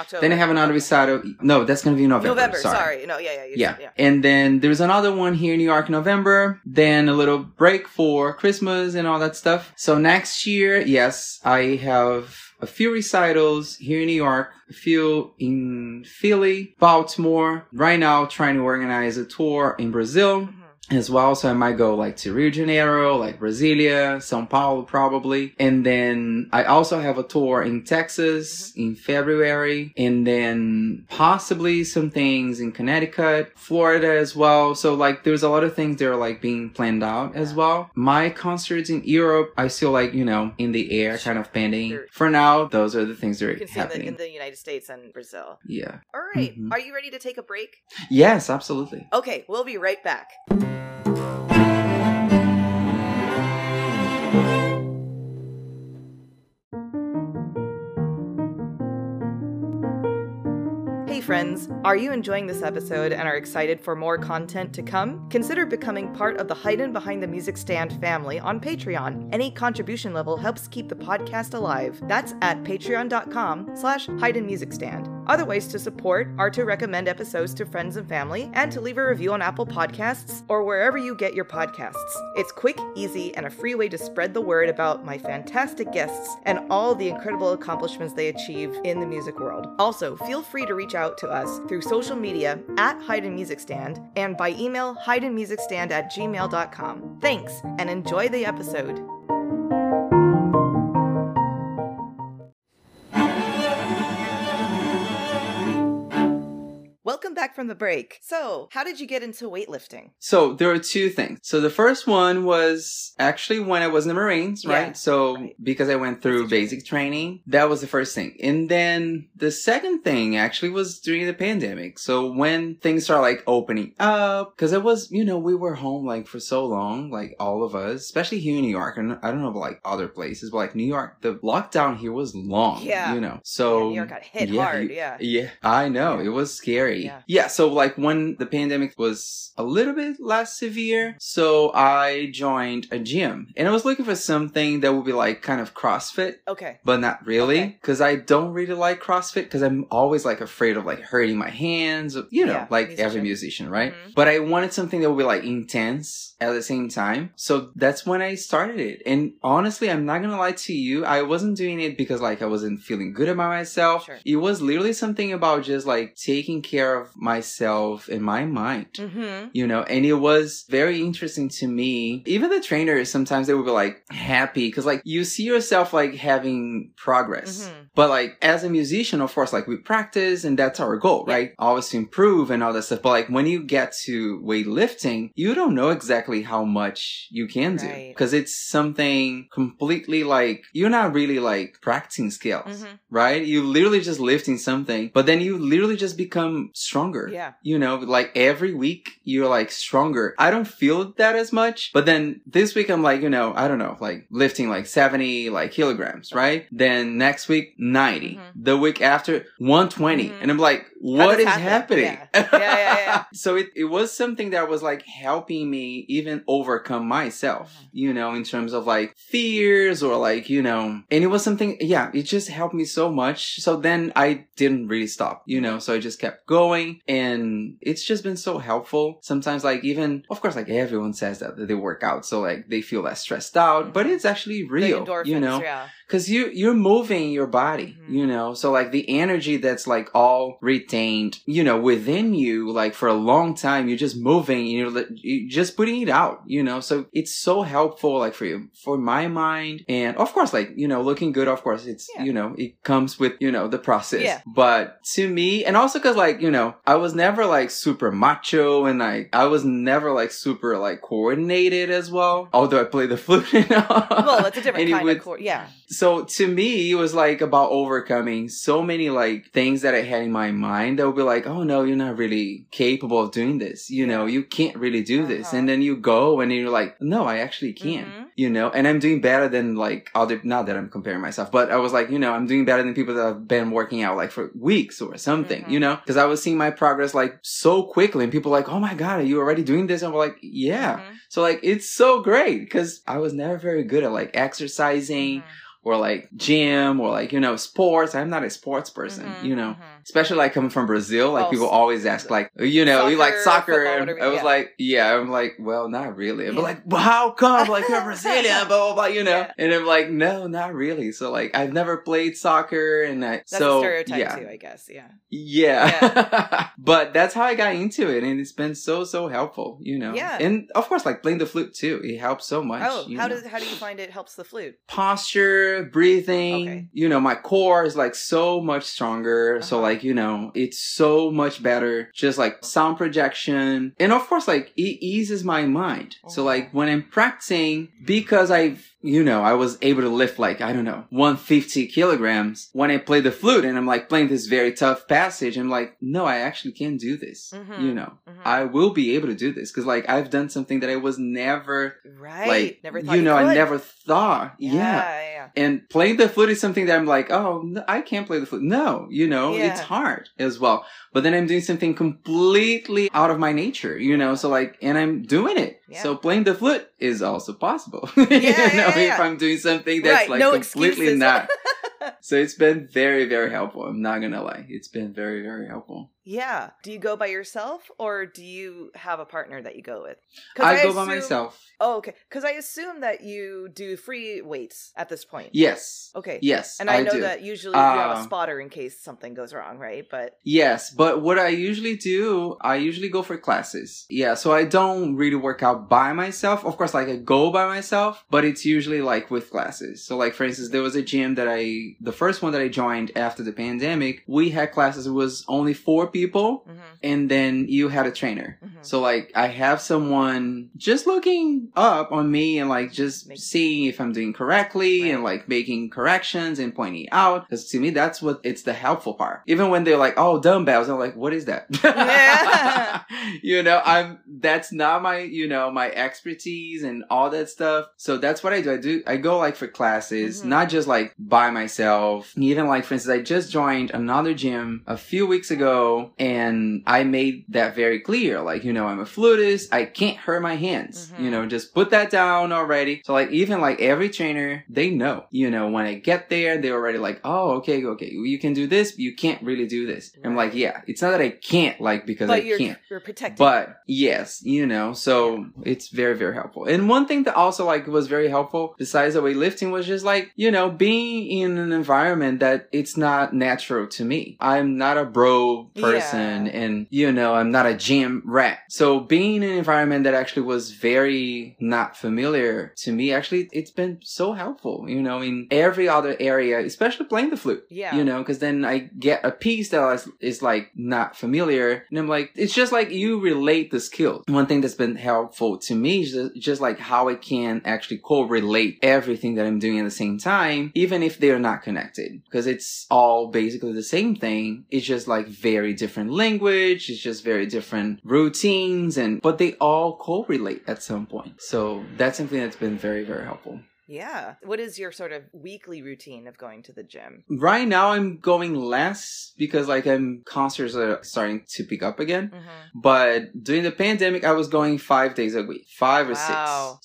October. Then I have another recital. No, that's going to be November. November. sorry. Sorry. No. Yeah. Yeah. Yeah. yeah. And then there's another one here in New York in November. Then a little break for Christmas and all that stuff. So next year, yes, I have a few recitals here in New York, a few in Philly, Baltimore. Right now, trying to organize a tour in Brazil Mhm. As well. So I might go like to Rio de Janeiro, like Brasilia, São Paulo probably. And then I also have a tour in Texas in February and then possibly some things in Connecticut, Florida as well. So like there's a lot of things that are like being planned out as well. My concerts in Europe, I still like, you know, in the air kind of pending. For now, those are the things that You are can see in the, happening. in the United States and Brazil. yeah. All right. Mhm. Are you ready to take a break? Yes, absolutely. Okay, we'll be right back. Friends, are you enjoying this episode and are excited for more content to come? Consider becoming part of the Hidden Behind the Music Stand family on Patreon. Any contribution level helps keep the podcast alive. That's at patreon.com slash hidden music stand. Other ways to support are to recommend episodes to friends and family and to leave a review on Apple Podcasts or wherever you get your podcasts. It's quick, easy, and a free way to spread the word about my fantastic guests and all the incredible accomplishments they achieve in the music world. Also, feel free to reach out to us through social media at Hidden Music Stand and by email hiddenmusicstand at gmail.com. Thanks and enjoy the episode. Back from the break. So, how did you get into weightlifting? So there are two things. So the first one was actually when I was in the Marines, right? Yeah, so right. because I went through Basic training, that was the first thing. And then the second thing actually was during the pandemic. So when things started like opening up, cause it was, you know, we were home like for so long, like all of us, especially here in New York. And I don't know about like other places, but like New York, the lockdown here was long, Yeah. you know, so Yeah, New York got hit yeah, hard, you- yeah. yeah, I know. It was scary. Yeah. Yeah. So like when the pandemic was a little bit less severe, so I joined a gym and I was looking for something that would be like kind of CrossFit. Okay. But not really, Okay. because I don't really like CrossFit because I'm always like afraid of like hurting my hands, you know, Yeah, like every musician. musician, right? Mhm. But I wanted something that would be like intense at the same time. So that's when I started it. And honestly, I'm not gonna lie to you, I wasn't doing it because like I wasn't feeling good about myself. Sure. It was literally something about just like taking care of myself in my mind. Mm-hmm. You know, and it was very interesting to me. Even the trainers, sometimes they would be like happy because like you see yourself like having progress. Mhm. But like as a musician, of course, like we practice and that's our goal, Yeah. right? Always to improve and all that stuff. But like when you get to weightlifting, you don't know exactly how much you can do because it's something completely like you're not really like practicing skills, Mhm. right? You literally just lifting something, but then you literally just become stronger. Yeah. You know, like every week you're like stronger. I don't feel that as much, but then this week I'm like, you know, I don't know, like lifting like 70 like kilograms, right? Then next week 90. Mhm. The week after 120. Mhm. And I'm like, what is happen? happening? Yeah. Yeah, yeah, yeah. so it, it was something that was like helping me even overcome myself, Mhm. you know, in terms of like fears or like, you know, and it was something, yeah, it just helped me so much. So then I didn't really stop, you know, so I just kept going and it's just been so helpful. Sometimes like even, of course, like everyone says that, that they work out. So like they feel less stressed out, but it's actually real, endorphins, you know? yeah. Cause you, you're moving your body, Mhm. you know? So like the energy that's like all retained, you know, within you, like for a long time, you're just moving, you're, you're just putting it out, you know? So it's so helpful, like for you, for my mind. And of course, like, you know, looking good, of course, it's, Yeah. you know, it comes with, you know, the process. Yeah. But to me, and also cause like, you know, I was never like super macho and like, I was never like super like coordinated as well. Although I play the flute and all. Well, it's a different kind would- of core. Yeah. So to me, it was like about overcoming so many like things that I had in my mind that would be like, oh no, you're not really capable of doing this. You know, you can't really do this. Uh-huh. And then you go and you're like, no, I actually can. Mhm. You know, and I'm doing better than like other, not that I'm comparing myself, but I was like, you know, I'm doing better than people that have been working out like for weeks or something, Mhm. you know, because I was seeing my progress like so quickly and people like, oh my God, are you already doing this? And we're like, yeah. Mhm. So like, it's so great because I was never very good at like exercising Mhm. Or like gym or like you know sports i'm not a sports person Mhm, you know mhm. Especially like coming from brazil like Oh, people always ask like you know you like Soccer, soccer football, and i was yeah. like yeah i'm like well not really Yeah. but like well, how come like you're brazilian blah blah blah you know Yeah. and i'm like no not really so like i've never played soccer and i That's so a stereotype yeah too, I guess. Yeah. yeah. but that's how I got into it, and it's been so so helpful, you know. Yeah. And of course, like playing the flute too, it helps so much. Oh, you how know. does how do you find it helps the flute? posture, breathing. Okay. You know, my core is like so much stronger. So Uh-huh. Like, you know, it's so much better. Just like sound projection. And of course, like it eases my mind. So like when I'm practicing, because I've you know, I was able to lift like, I don't know, 150 kilograms when I play the flute and I'm like playing this very tough passage. I'm like, no, I actually can do this. Mhm. You know, Mhm. I will be able to do this. Cause like I've done something that I was never right. like never thought you know could. i never thought Yeah, yeah. yeah. yeah. and playing the flute is something that i'm like oh no, i can't play the flute no you know Yeah. it's hard as well but then i'm doing something completely out of my nature you know so like and i'm doing it Yeah. so playing the flute is also possible you know yeah, yeah. if i'm doing something that's right. like no completely excuses. not so it's been very very helpful i'm not gonna lie it's been very very helpful yeah. Do you go by yourself or do you have a partner that you go with? 'Cause i go by myself Oh, okay. Because I assume that you do free weights at this point. yes Okay. yes And I, know do. that usually you have a Um, spotter in case something goes wrong, right? But Yes, but what I usually do, I usually go for classes. Yeah, so I don't really work out by myself. Of course, like I go by myself, but it's usually like with classes. So like for instance, there was a gym that I, the first one that I joined after the pandemic, we had classes. It was only four people mhm, and then you had a trainer. mhm. So like I have someone just looking up on me and like just Make- seeing if I'm doing correctly Right. and like making corrections and pointing out. Because to me that's what it's the helpful part. Even when they're like, oh dumbbells, I'm like, what is that? Yeah. you know, I'm that's not my you know my expertise and all that stuff. So that's what I do. I do I go like for classes, Mhm. not just like by myself. Even like for instance, I just joined another gym a few weeks ago and I made that very clear. Like, you know, I'm a flutist. I can't hurt my hands. Mhm. You know, just put that down already. So like even like every trainer, they know, you know, when I get there, they're already like, oh, okay, okay, you can do this, but you can't really do this. I'm like, yeah, it's not that I can't like because I you're can't. you're protected. But yes, you know, so it's very, very helpful. And one thing that also like was very helpful besides the weightlifting was just like, you know, being in an environment that it's not natural to me. I'm not a bro person Yeah. and, you know, I'm not a gym rat. So being in an environment that actually was very not familiar to me, actually, it's been so helpful, you know, in every other area, especially playing the flute yeah. you know because then i get a piece that is, is like not familiar and i'm like it's just like you relate the skill one thing that's been helpful to me is just, just like how i can actually correlate everything that i'm doing at the same time even if they're not connected because it's all basically the same thing it's just like very different language it's just very different routines and but they all correlate at some point so that's something that's been very very helpful Yeah. What is your sort of weekly routine of going to the gym? Right now, I'm going less because like I'm concerts are starting to pick up again. hmm But during the pandemic, I was going five days a week, five or Wow. six.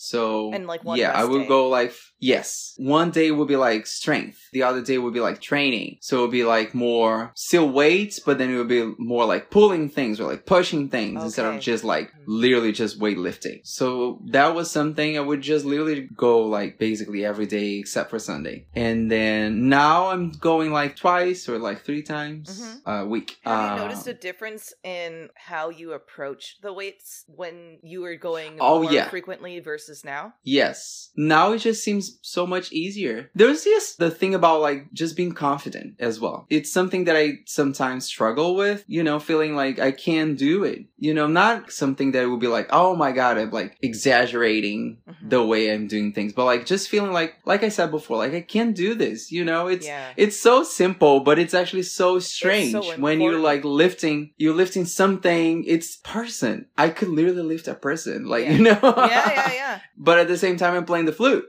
So And, like, one yeah, I would day. go like Yes. One day will be like strength. The other day will be like training. So it'll be like more still weights, but then it will be more like pulling things or like pushing things instead of just like literally just weightlifting. So that was something I would just literally go like basically every day except for Sunday. And then now I'm going like twice or like three times Mhm. a week. Have you Uh, noticed a difference in how you approach the weights when you were going Oh, more yeah. frequently versus now? Yes. Now it just seems so much easier. There's just the thing about like just being confident as well. It's something that I sometimes struggle with, you know, feeling like I can do it. You know, not something that would be like, oh my god, I'm like exaggerating Mhm. the way I'm doing things, but like just feeling like, like I said before, like I can do this, you know, it's, yeah. it's so simple, but it's actually so strange so when you're like lifting, you're lifting something, it's person. I could literally lift a person, like, Yeah. you know? yeah, yeah, yeah. but at the same time I'm playing the flute.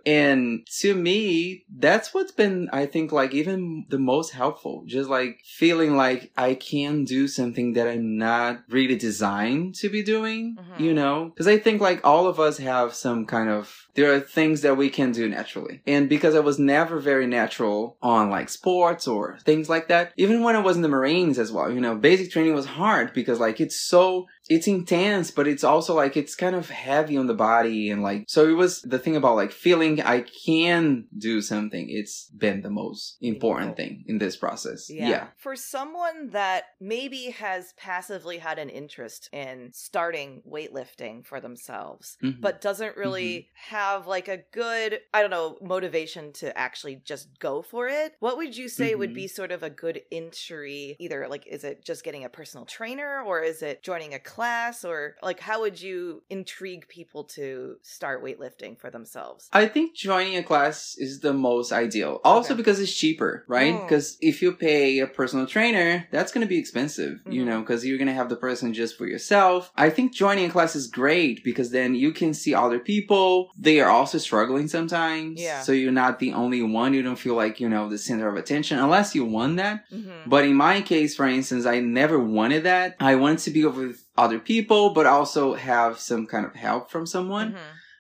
And to me, that's what's been, I think, like even the most helpful. Just like feeling like I can do something that I'm not really designed to be doing, Mhm. you know? Because I think like all of us have some kind of, there are things that we can do naturally. And because I was never very natural on like sports or things like that, even when I was in the Marines as well, you know, basic training was hard because like it's so, it's intense, but it's also like it's kind of heavy on the body and like so it was the thing about like feeling I can do something. It's been the most important thing in this process. Yeah. Yeah. For someone that maybe has passively had an interest in starting weightlifting for themselves, Mhm. but doesn't really have like a good, I don't know, motivation to actually just go for it, what would you say would Mhm. be sort of a good entry? Either like, is it just getting a personal trainer or is it joining a class or like, how would you intrigue people to start weightlifting for themselves? I think joining a class is the most ideal. Also Okay. because it's cheaper, right? Mm. Because if you pay a personal trainer, that's going to be expensive, you Mhm. know, because you're going to have the person just for yourself. I think joining a class is great because then you can see other people. They are also struggling sometimes. Yeah. So you're not the only one. You don't feel like, you know, the center of attention unless you want that. Mm-hmm. But in my case, for instance, I never wanted that. I wanted to be with other people, but also have some kind of help from someone. Mm-hmm.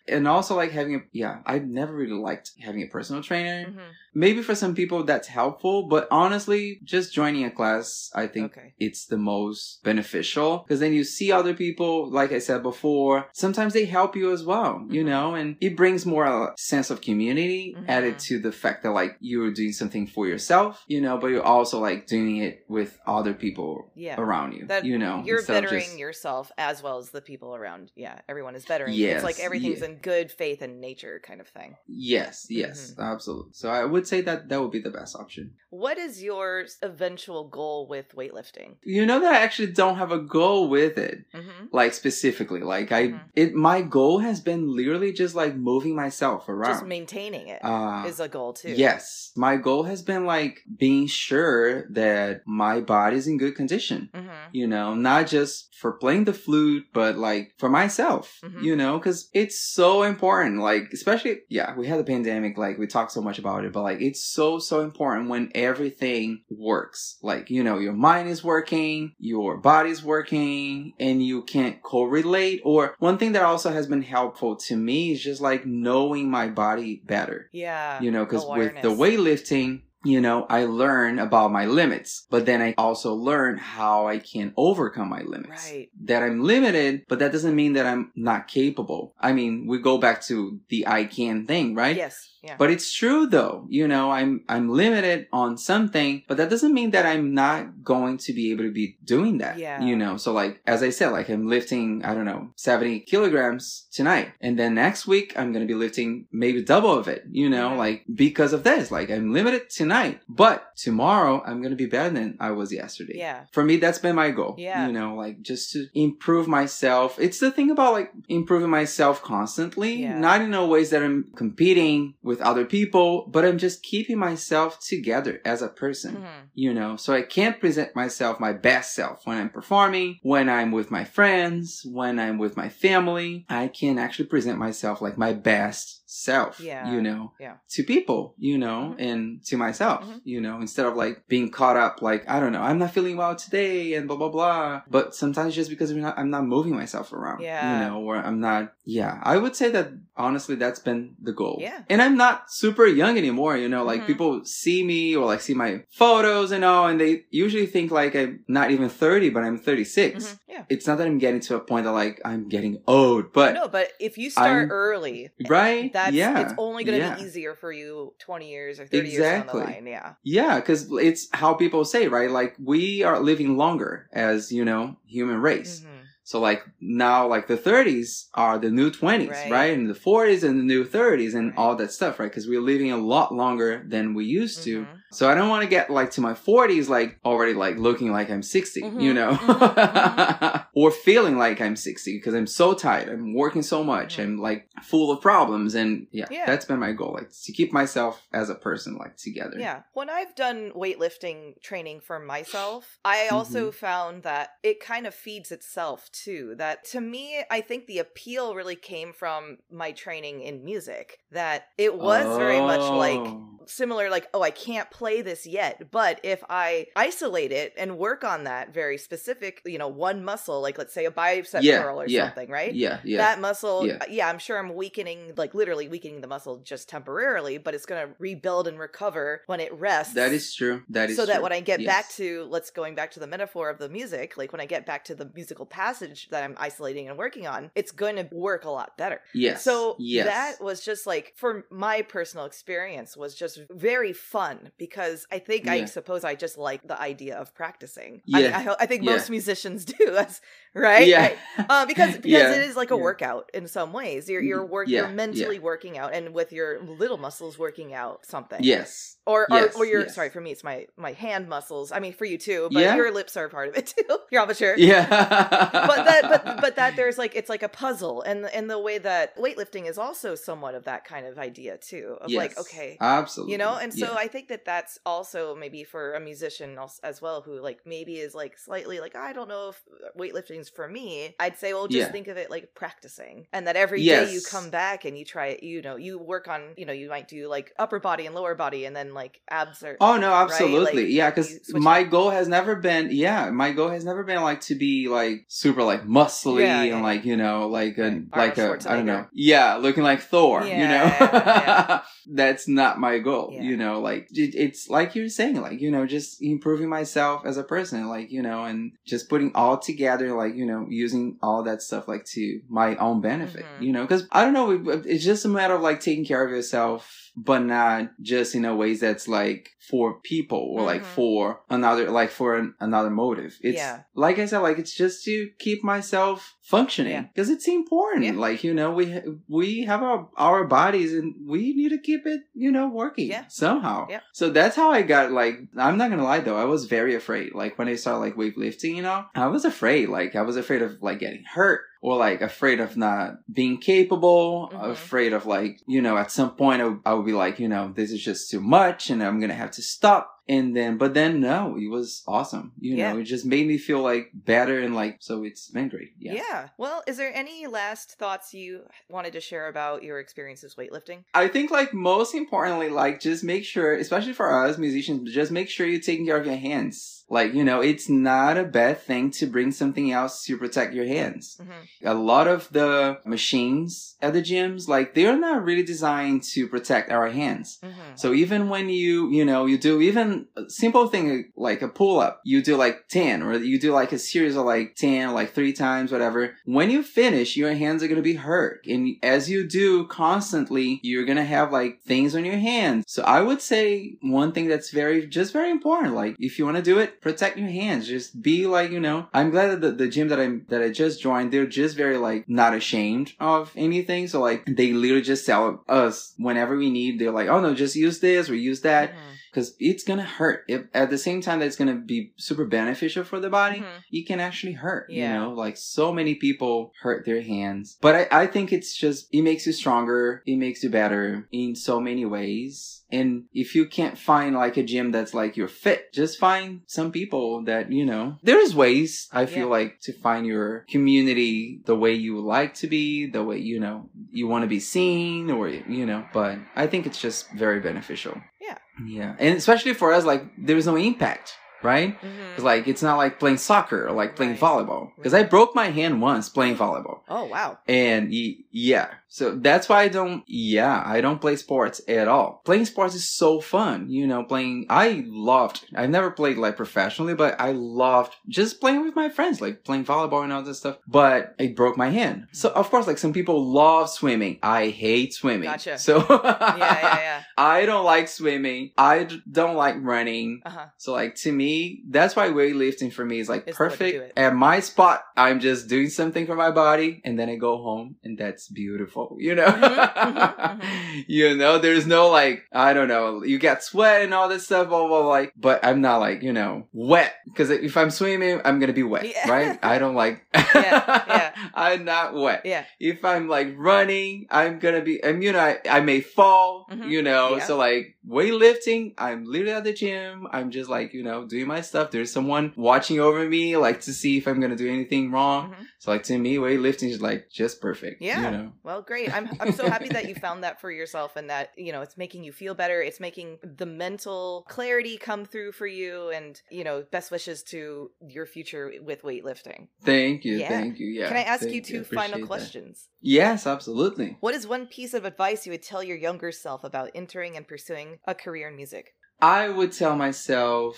And also like having a, yeah, I've never really liked having a personal trainer. Mm-hmm. Maybe for some people that's helpful, but honestly, just joining a class, I think Okay. it's the most beneficial because then you see other people, like I said before, sometimes they help you as well, you Mhm. know, and it brings more a sense of community Mhm. added to the fact that like you're doing something for yourself, you know, but you're also like doing it with other people Yeah. around you, that you know, you're bettering just- yourself as well as the people around yeah everyone is bettering Yes, it's like everything's yeah. in good faith and nature kind of thing Yes, yes, absolutely. So I would say that that would be the best option. what is your eventual goal with weightlifting You know that I actually don't have a goal with it. mm-hmm. like specifically like i Mhm. it my goal has been literally just like moving myself around just maintaining it uh is a goal too yes my goal has been like being sure that my body's in good condition mm-hmm. you know not just for playing the flute but like for myself Mhm. you know because it's so important like especially yeah we had the pandemic like we talked so much about it but like it's so so important when everything works. Like you know your mind is working your body's working and you can't correlate. Or one thing that also has been helpful to me is just like knowing my body better. Yeah you know because with the weightlifting you know i learn about my limits but then i also learn how i can overcome my limits. Right. That i'm limited but that doesn't mean that i'm not capable. I mean we go back to the i can thing right? Yes yeah. But it's true though. You know i'm i'm limited on something but that doesn't mean that i'm not going to be able to be doing that Yeah. you know? So like as i said like i'm lifting i don't know 70 kilograms tonight. And then next week i'm gonna be lifting maybe double of it you know? Mhm. like because of this like i'm limited tonight. But tomorrow i'm gonna be better than i was yesterday. Yeah. For me that's been my goal Yeah. you know? Like just to improve myself. It's the thing about like improving myself constantly Yeah. not in a ways that i'm competing with other people but i'm just keeping myself together as a person Mhm. you know so i can't present myself my best self when i'm performing when i'm with my friends when i'm with my family i can actually present myself like my best self, Yeah. you know, Yeah. to people, you know, Mhm. and to myself, Mhm. you know, instead of like being caught up, like, I don't know, I'm not feeling well today and blah, blah, blah. But sometimes just because I'm not, I'm not moving myself around, Yeah. you know, or I'm not, yeah, I would say that honestly, that's been the goal. Yeah. And I'm not super young anymore, you know, like Mhm. people see me or like see my photos and all, and they usually think like I'm not even 30, but I'm 36. Mhm. Yeah. It's not that I'm getting to a point that like I'm getting old, but no, but if you start I'm- early, right? That's yeah. it's only going to yeah. be easier for you 20 years or 30 Exactly. years down the line. Yeah. Yeah, because it's how people say, right? Like we are living longer as you know human race. Mhm. So like now, like the 30s are the new 20s, Right. right? And the 40s and the new 30s and Right. all that stuff, right? Because we're living a lot longer than we used to. Mhm. So I don't want to get like to my 40s, like already like looking like I'm 60, Mhm, you know, mhm, or feeling like I'm 60 because I'm so tired. I'm working so much. Mhm. I'm like full of problems. And yeah, Yeah. that's been my goal, like to keep myself as a person like together. Yeah. When I've done weightlifting training for myself, I also Mm-hmm. found that it kind of feeds itself too. That to me, I think the appeal really came from my training in music. That it was very much like Oh. similar like oh i can't play this yet but if i isolate it and work on that very specific you know one muscle like let's say a bicep Yeah, curl or yeah, something right Yeah, yeah. that muscle yeah. Uh, yeah. i'm sure i'm weakening like literally weakening the muscle just temporarily but it's going to rebuild and recover when it rests that is true. That is so that when I get back to let's going back to the metaphor of the music, like when I get back to the musical passage that I'm isolating and working on, it's going to work a lot better. Yes. So yes. that was just like for my personal experience was just very fun because I think I suppose I just like the idea of practicing. I, Yeah. I, ho- I think Yeah. most musicians do. That's right. Yeah. Right. Uh, because because Yeah. it is like a Yeah. Mm-hmm. workout in some ways. You're you're work Yeah. you're mentally working out and with your little muscles working out something Yes. or Yes, or, or your yes. sorry for me it's my my hand muscles i mean for you too but your lips are part of it too your embouchure Yeah. but that but but that there's like it's like a puzzle and and the way that weightlifting is also somewhat of that kind of idea too of like okay Absolutely. you know and so i think that that's also maybe for a musician as well who like maybe is like slightly like i don't know if weightlifting for me i'd say well just Yeah. think of it like practicing and that every day you come back and you try it you know you work on you know you might do like upper body and lower body and then like abs are Oh no, absolutely. Like, yeah, because my it. goal has never been yeah, my goal has never been like to be like super like muscly Yeah, yeah, and like, you know, like a Right. like a I don't know. Yeah, looking like Thor, you know. yeah. That's not my goal, you know, like it, it's like you're saying like, you know, just improving myself as a person like, you know, and just putting all together like, you know, using all that stuff like to my own benefit, Mhm. you know, cuz I don't know, it- it's just a matter of like taking care of yourself but not just in a ways that's like for people or like Mhm. for another like for an, another motive it's Yeah. like i said like it's just to keep myself functioning Yeah. because it's important Yeah. like you know we ha- we have our our bodies and we need to keep it you know working Yeah. somehow Yeah. so that's how i got like i'm not gonna lie though i was very afraid like when i started like weightlifting you know i was afraid like i was afraid of like getting hurt or like afraid of not being capable, Mhm. afraid of like, you know, at some point I would, I would be like, you know, this is just too much and I'm going to have to stop. And then, but then no, it was awesome. You Yeah. know, it just made me feel like better and like, so it's been great. Yeah. Yeah. Well, is there any last thoughts you wanted to share about your experiences weightlifting? I think like most importantly, like just make sure, especially for us musicians, just make sure you're taking care of your hands. Like, you know, it's not a bad thing to bring something else to protect your hands. Mm-hmm. a lot of the machines at the gyms like they're not really designed to protect our hands Mm-hmm. so even when you you know you do even a simple thing like a pull up you do like 10 or you do like a series of like 10 like three times whatever. When you finish your hands are going to be hurt. And as you do constantly you're going to have like things on your hands. So i would say one thing that's very just very important like if you want to do it protect your hands. Just be like you know i'm glad that the, the gym that i'm that i just joined they're just very like not ashamed of anything. So like they literally just tell us whenever we need they're like oh no just use this or use that. Mm-hmm. because it's gonna hurt. If, at the same time that it's gonna be super beneficial for the body, Mhm. it can actually hurt. You know, like so many people hurt their hands. But I, I think it's just, it makes you stronger. It makes you better in so many ways. And if you can't find like a gym that's like you're fit, just find some people that, you know, there's ways I feel Yeah. like to find your community the way you like to be, the way, you know, you want to be seen or, you know, but I think it's just very beneficial. Yeah. Yeah. And especially for us, like there's no impact, right? Mhm. 'Cause, like it's not like playing soccer or like playing Right. volleyball. Because I broke my hand once playing volleyball. Oh wow. And yeah, so that's why I don't, yeah, I don't play sports at all. Playing sports is so fun, you know, playing, I loved, I've never played like professionally, but I loved just playing with my friends, like playing volleyball and all this stuff. But I broke my hand. So of course, like some people love swimming. I hate swimming. Gotcha. So Yeah, yeah, yeah. I don't like swimming. I d- don't like running. Uh huh. So like to me, that's why weightlifting for me is like It's the way to do perfect. At my spot, I'm just doing something for my body and then I go home and that's beautiful. You know? Mhm, mhm, you know, there's no like, I don't know, you get sweat and all this stuff, blah, blah, blah, like, but I'm not like, you know, wet. Cause if I'm swimming, I'm gonna be wet, Yeah. right? I don't like, Yeah, yeah. I'm not wet Yeah. if I'm like running, I'm gonna be, I'm, you know, I, I may fall, you know, Yeah. so like weightlifting, I'm literally at the gym. I'm just like, you know, doing my stuff. There's someone watching over me, like to see if I'm gonna do anything wrong. Mhm. So like to me, weightlifting is like just perfect. Yeah. You know? Well, great. I'm I'm so happy that you found that for yourself and that, you know, it's making you feel better. It's making the mental clarity come through for you and, you know, best wishes to your future with weightlifting. Thank you. Yeah. Thank you. Yeah. Can I ask thank you two Appreciate final that. questions? Yes, absolutely. What is one piece of advice you would tell your younger self about entering and pursuing a career in music? I would tell myself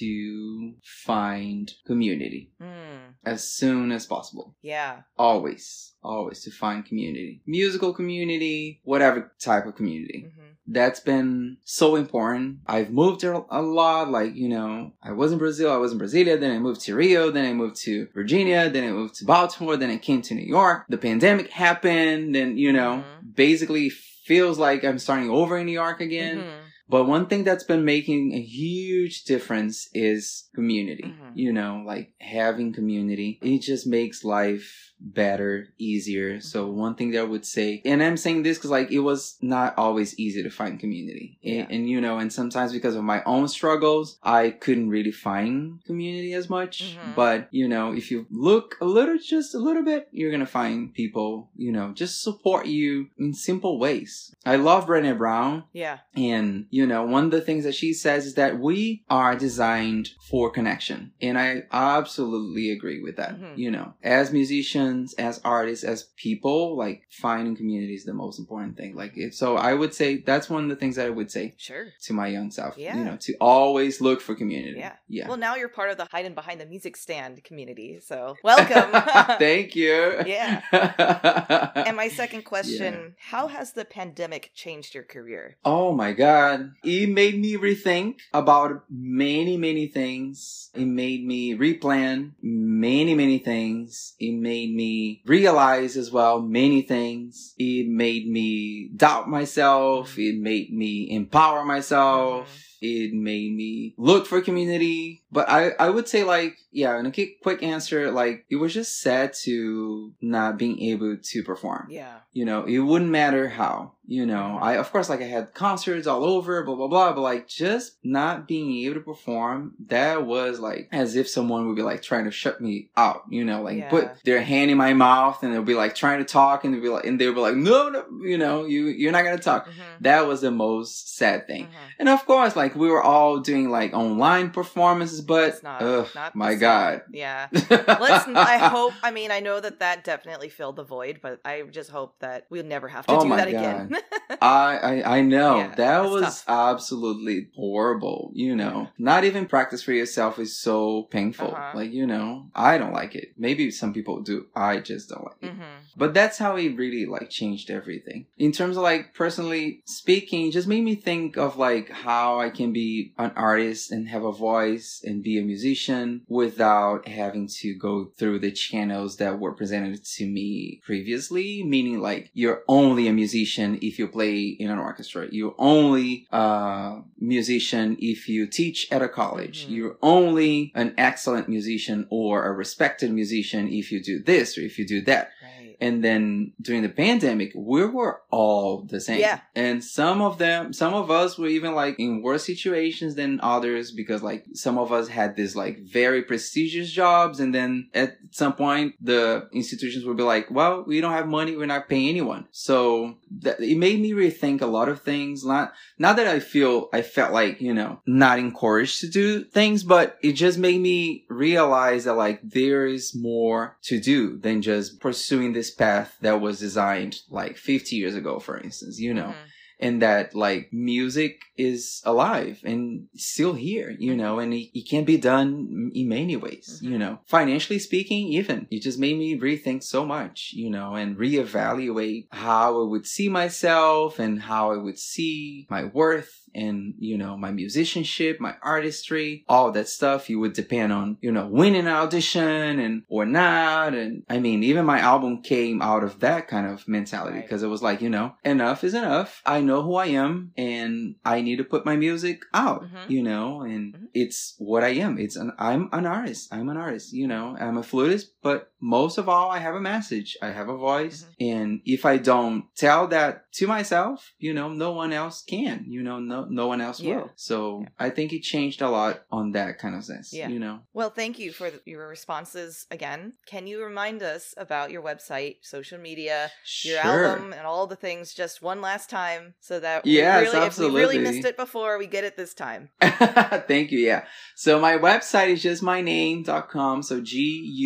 to find community Hmm. as soon as possible. Yeah. always always to find community musical community whatever type of community hmm that's been so important i've moved a a lot like you know i was in brazil i was in brasilia then i moved to rio then i moved to virginia then i moved to baltimore then i came to new york the pandemic happened and you know Mhm. basically feels like i'm starting over in new york again Mhm. but one thing that's been making a huge difference is community. Mhm. You know, like having community. It just makes life better, easier. So one thing that I would say, and I'm saying this because like it was not always easy to find community. Yeah. And, and, you know, and sometimes because of my own struggles, I couldn't really find community as much. Mhm. But, you know, if you look a little, just a little bit, you're going to find people, you know, just support you in simple ways. I love Brené Brown. Yeah. And, you know, one of the things that she says is that we are designed for connection. And I absolutely agree with that. Mhm. You know, as musicians, as artists, as people, like finding community is the most important thing. Like, if, so I would say that's one of the things that I would say Sure. to my young self. Yeah. You know, to always look for community. Yeah. Yeah. Well, now you're part of the hiding behind the music stand community. So welcome. Thank you. Yeah. yeah. and my second question How has the pandemic changed your career? Oh my god. It made me rethink about many, many things. It made me replan many, many things. It made me realize as well many things. It made me doubt myself. Mm-hmm. It made me empower myself. Mm-hmm. It made me look for community. But I, I would say like, yeah, in a quick, answer, like it was just sad to not being able to perform Yeah. you know it wouldn't matter how you know i of course like i had concerts all over blah blah blah but like just not being able to perform that was like as if someone would be like trying to shut me out you know like Yeah. put their hand in my mouth and they'll be like trying to talk and they'll be like and they'll be like no no you know you you're not gonna talk Mhm. that was the most sad thing Mhm. and of course like we were all doing like online performances but not, ugh, not my god Yeah. Let's. I hope. I mean, I know that that definitely filled the void, but I just hope that we'll never have to Oh do that again. I, I I know Yeah, that was absolutely horrible. You know, not even practice for yourself is so painful. Uh-huh. Like you know, I don't like it. Maybe some people do. I just don't like it. hmm But that's how it really like changed everything. In terms of like personally speaking, just made me think of like how I can be an artist and have a voice and be a musician without having to go through the channels that were presented to me previously. Meaning, like, you're only a musician if you play in an orchestra. You're only a musician if you teach at a college. Mhm. You're only an excellent musician or a respected musician if you do this or if you do that. Right. And then during the pandemic, we were all the same. Yeah. And some of them, some of us were even like in worse situations than others because like some of us had this like very prestigious jobs. And then at some point, the institutions would be like, well, we don't have money. We're not paying anyone. So that, it made me rethink a lot of things. Not, not that I feel, I felt like, you know, not encouraged to do things, but it just made me realize that like there is more to do than just pursuing this path that was designed like 50 years ago, for instance, you know, Mhm. and that like music is alive and still here, you know, and it, it can be done in many ways, you Mhm. know, financially speaking, even it just made me rethink so much, you know, and reevaluate how I would see myself and how I would see my worth and you know my musicianship my artistry all that stuff you would depend on you know winning an audition and or not and i mean even my album came out of that kind of mentality Right. because it was like you know enough is enough i know who i am and i need to put my music out Mhm. you know and Mhm. it's what i am it's an i'm an artist i'm an artist you know i'm a flutist but most of all i have a message i have a voice Mm-hmm. and if i don't tell that to myself you know no one else can you know no no one else Yeah. will so Yeah. i think it changed a lot on that kind of sense Yeah. you know Well, thank you for th- your responses again. Can you remind us about your website, social media, your album, and all the things just one last time so that Yes, we really, if we really missed it before, we get it this time. Thank you. Yeah. So my website is just my name.com. So G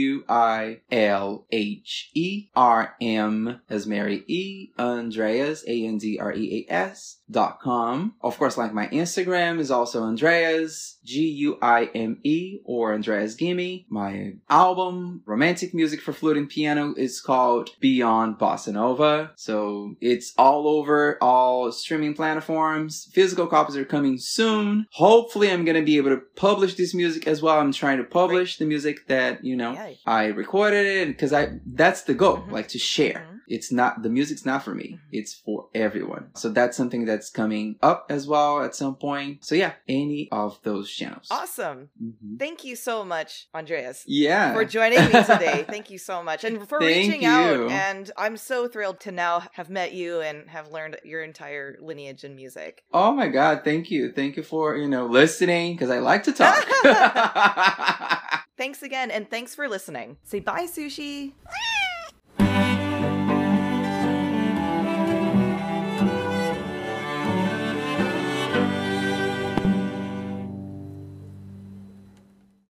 U I L H E R M as Mary E Andreas A N D R E A S dot com. Of course, like my Instagram is also Andreas G U I M E or Andreas Gimme. My album, Romantic Music for Flute and Piano, is called Beyond Bossa Nova. So it's all over all streaming platforms. Physical copies are coming soon. Hopefully, I'm gonna be able to publish this music as well. I'm trying to publish the music that you know. I recorded it because I that's the goal, Mhm. like to share. Mhm. It's not the music's not for me. Mhm. It's for everyone. So that's something that's coming up as well at some point. So yeah, any of those channels. Awesome. Mhm. Thank you so much, Andreas. Yeah. For joining me today. Thank you so much. And for Thank reaching out. And I'm so thrilled to now have met you and have learned your entire lineage in music. Oh my God! Thank you, thank you for you know listening because I like to talk. Thanks again, and thanks for listening. Say bye, sushi.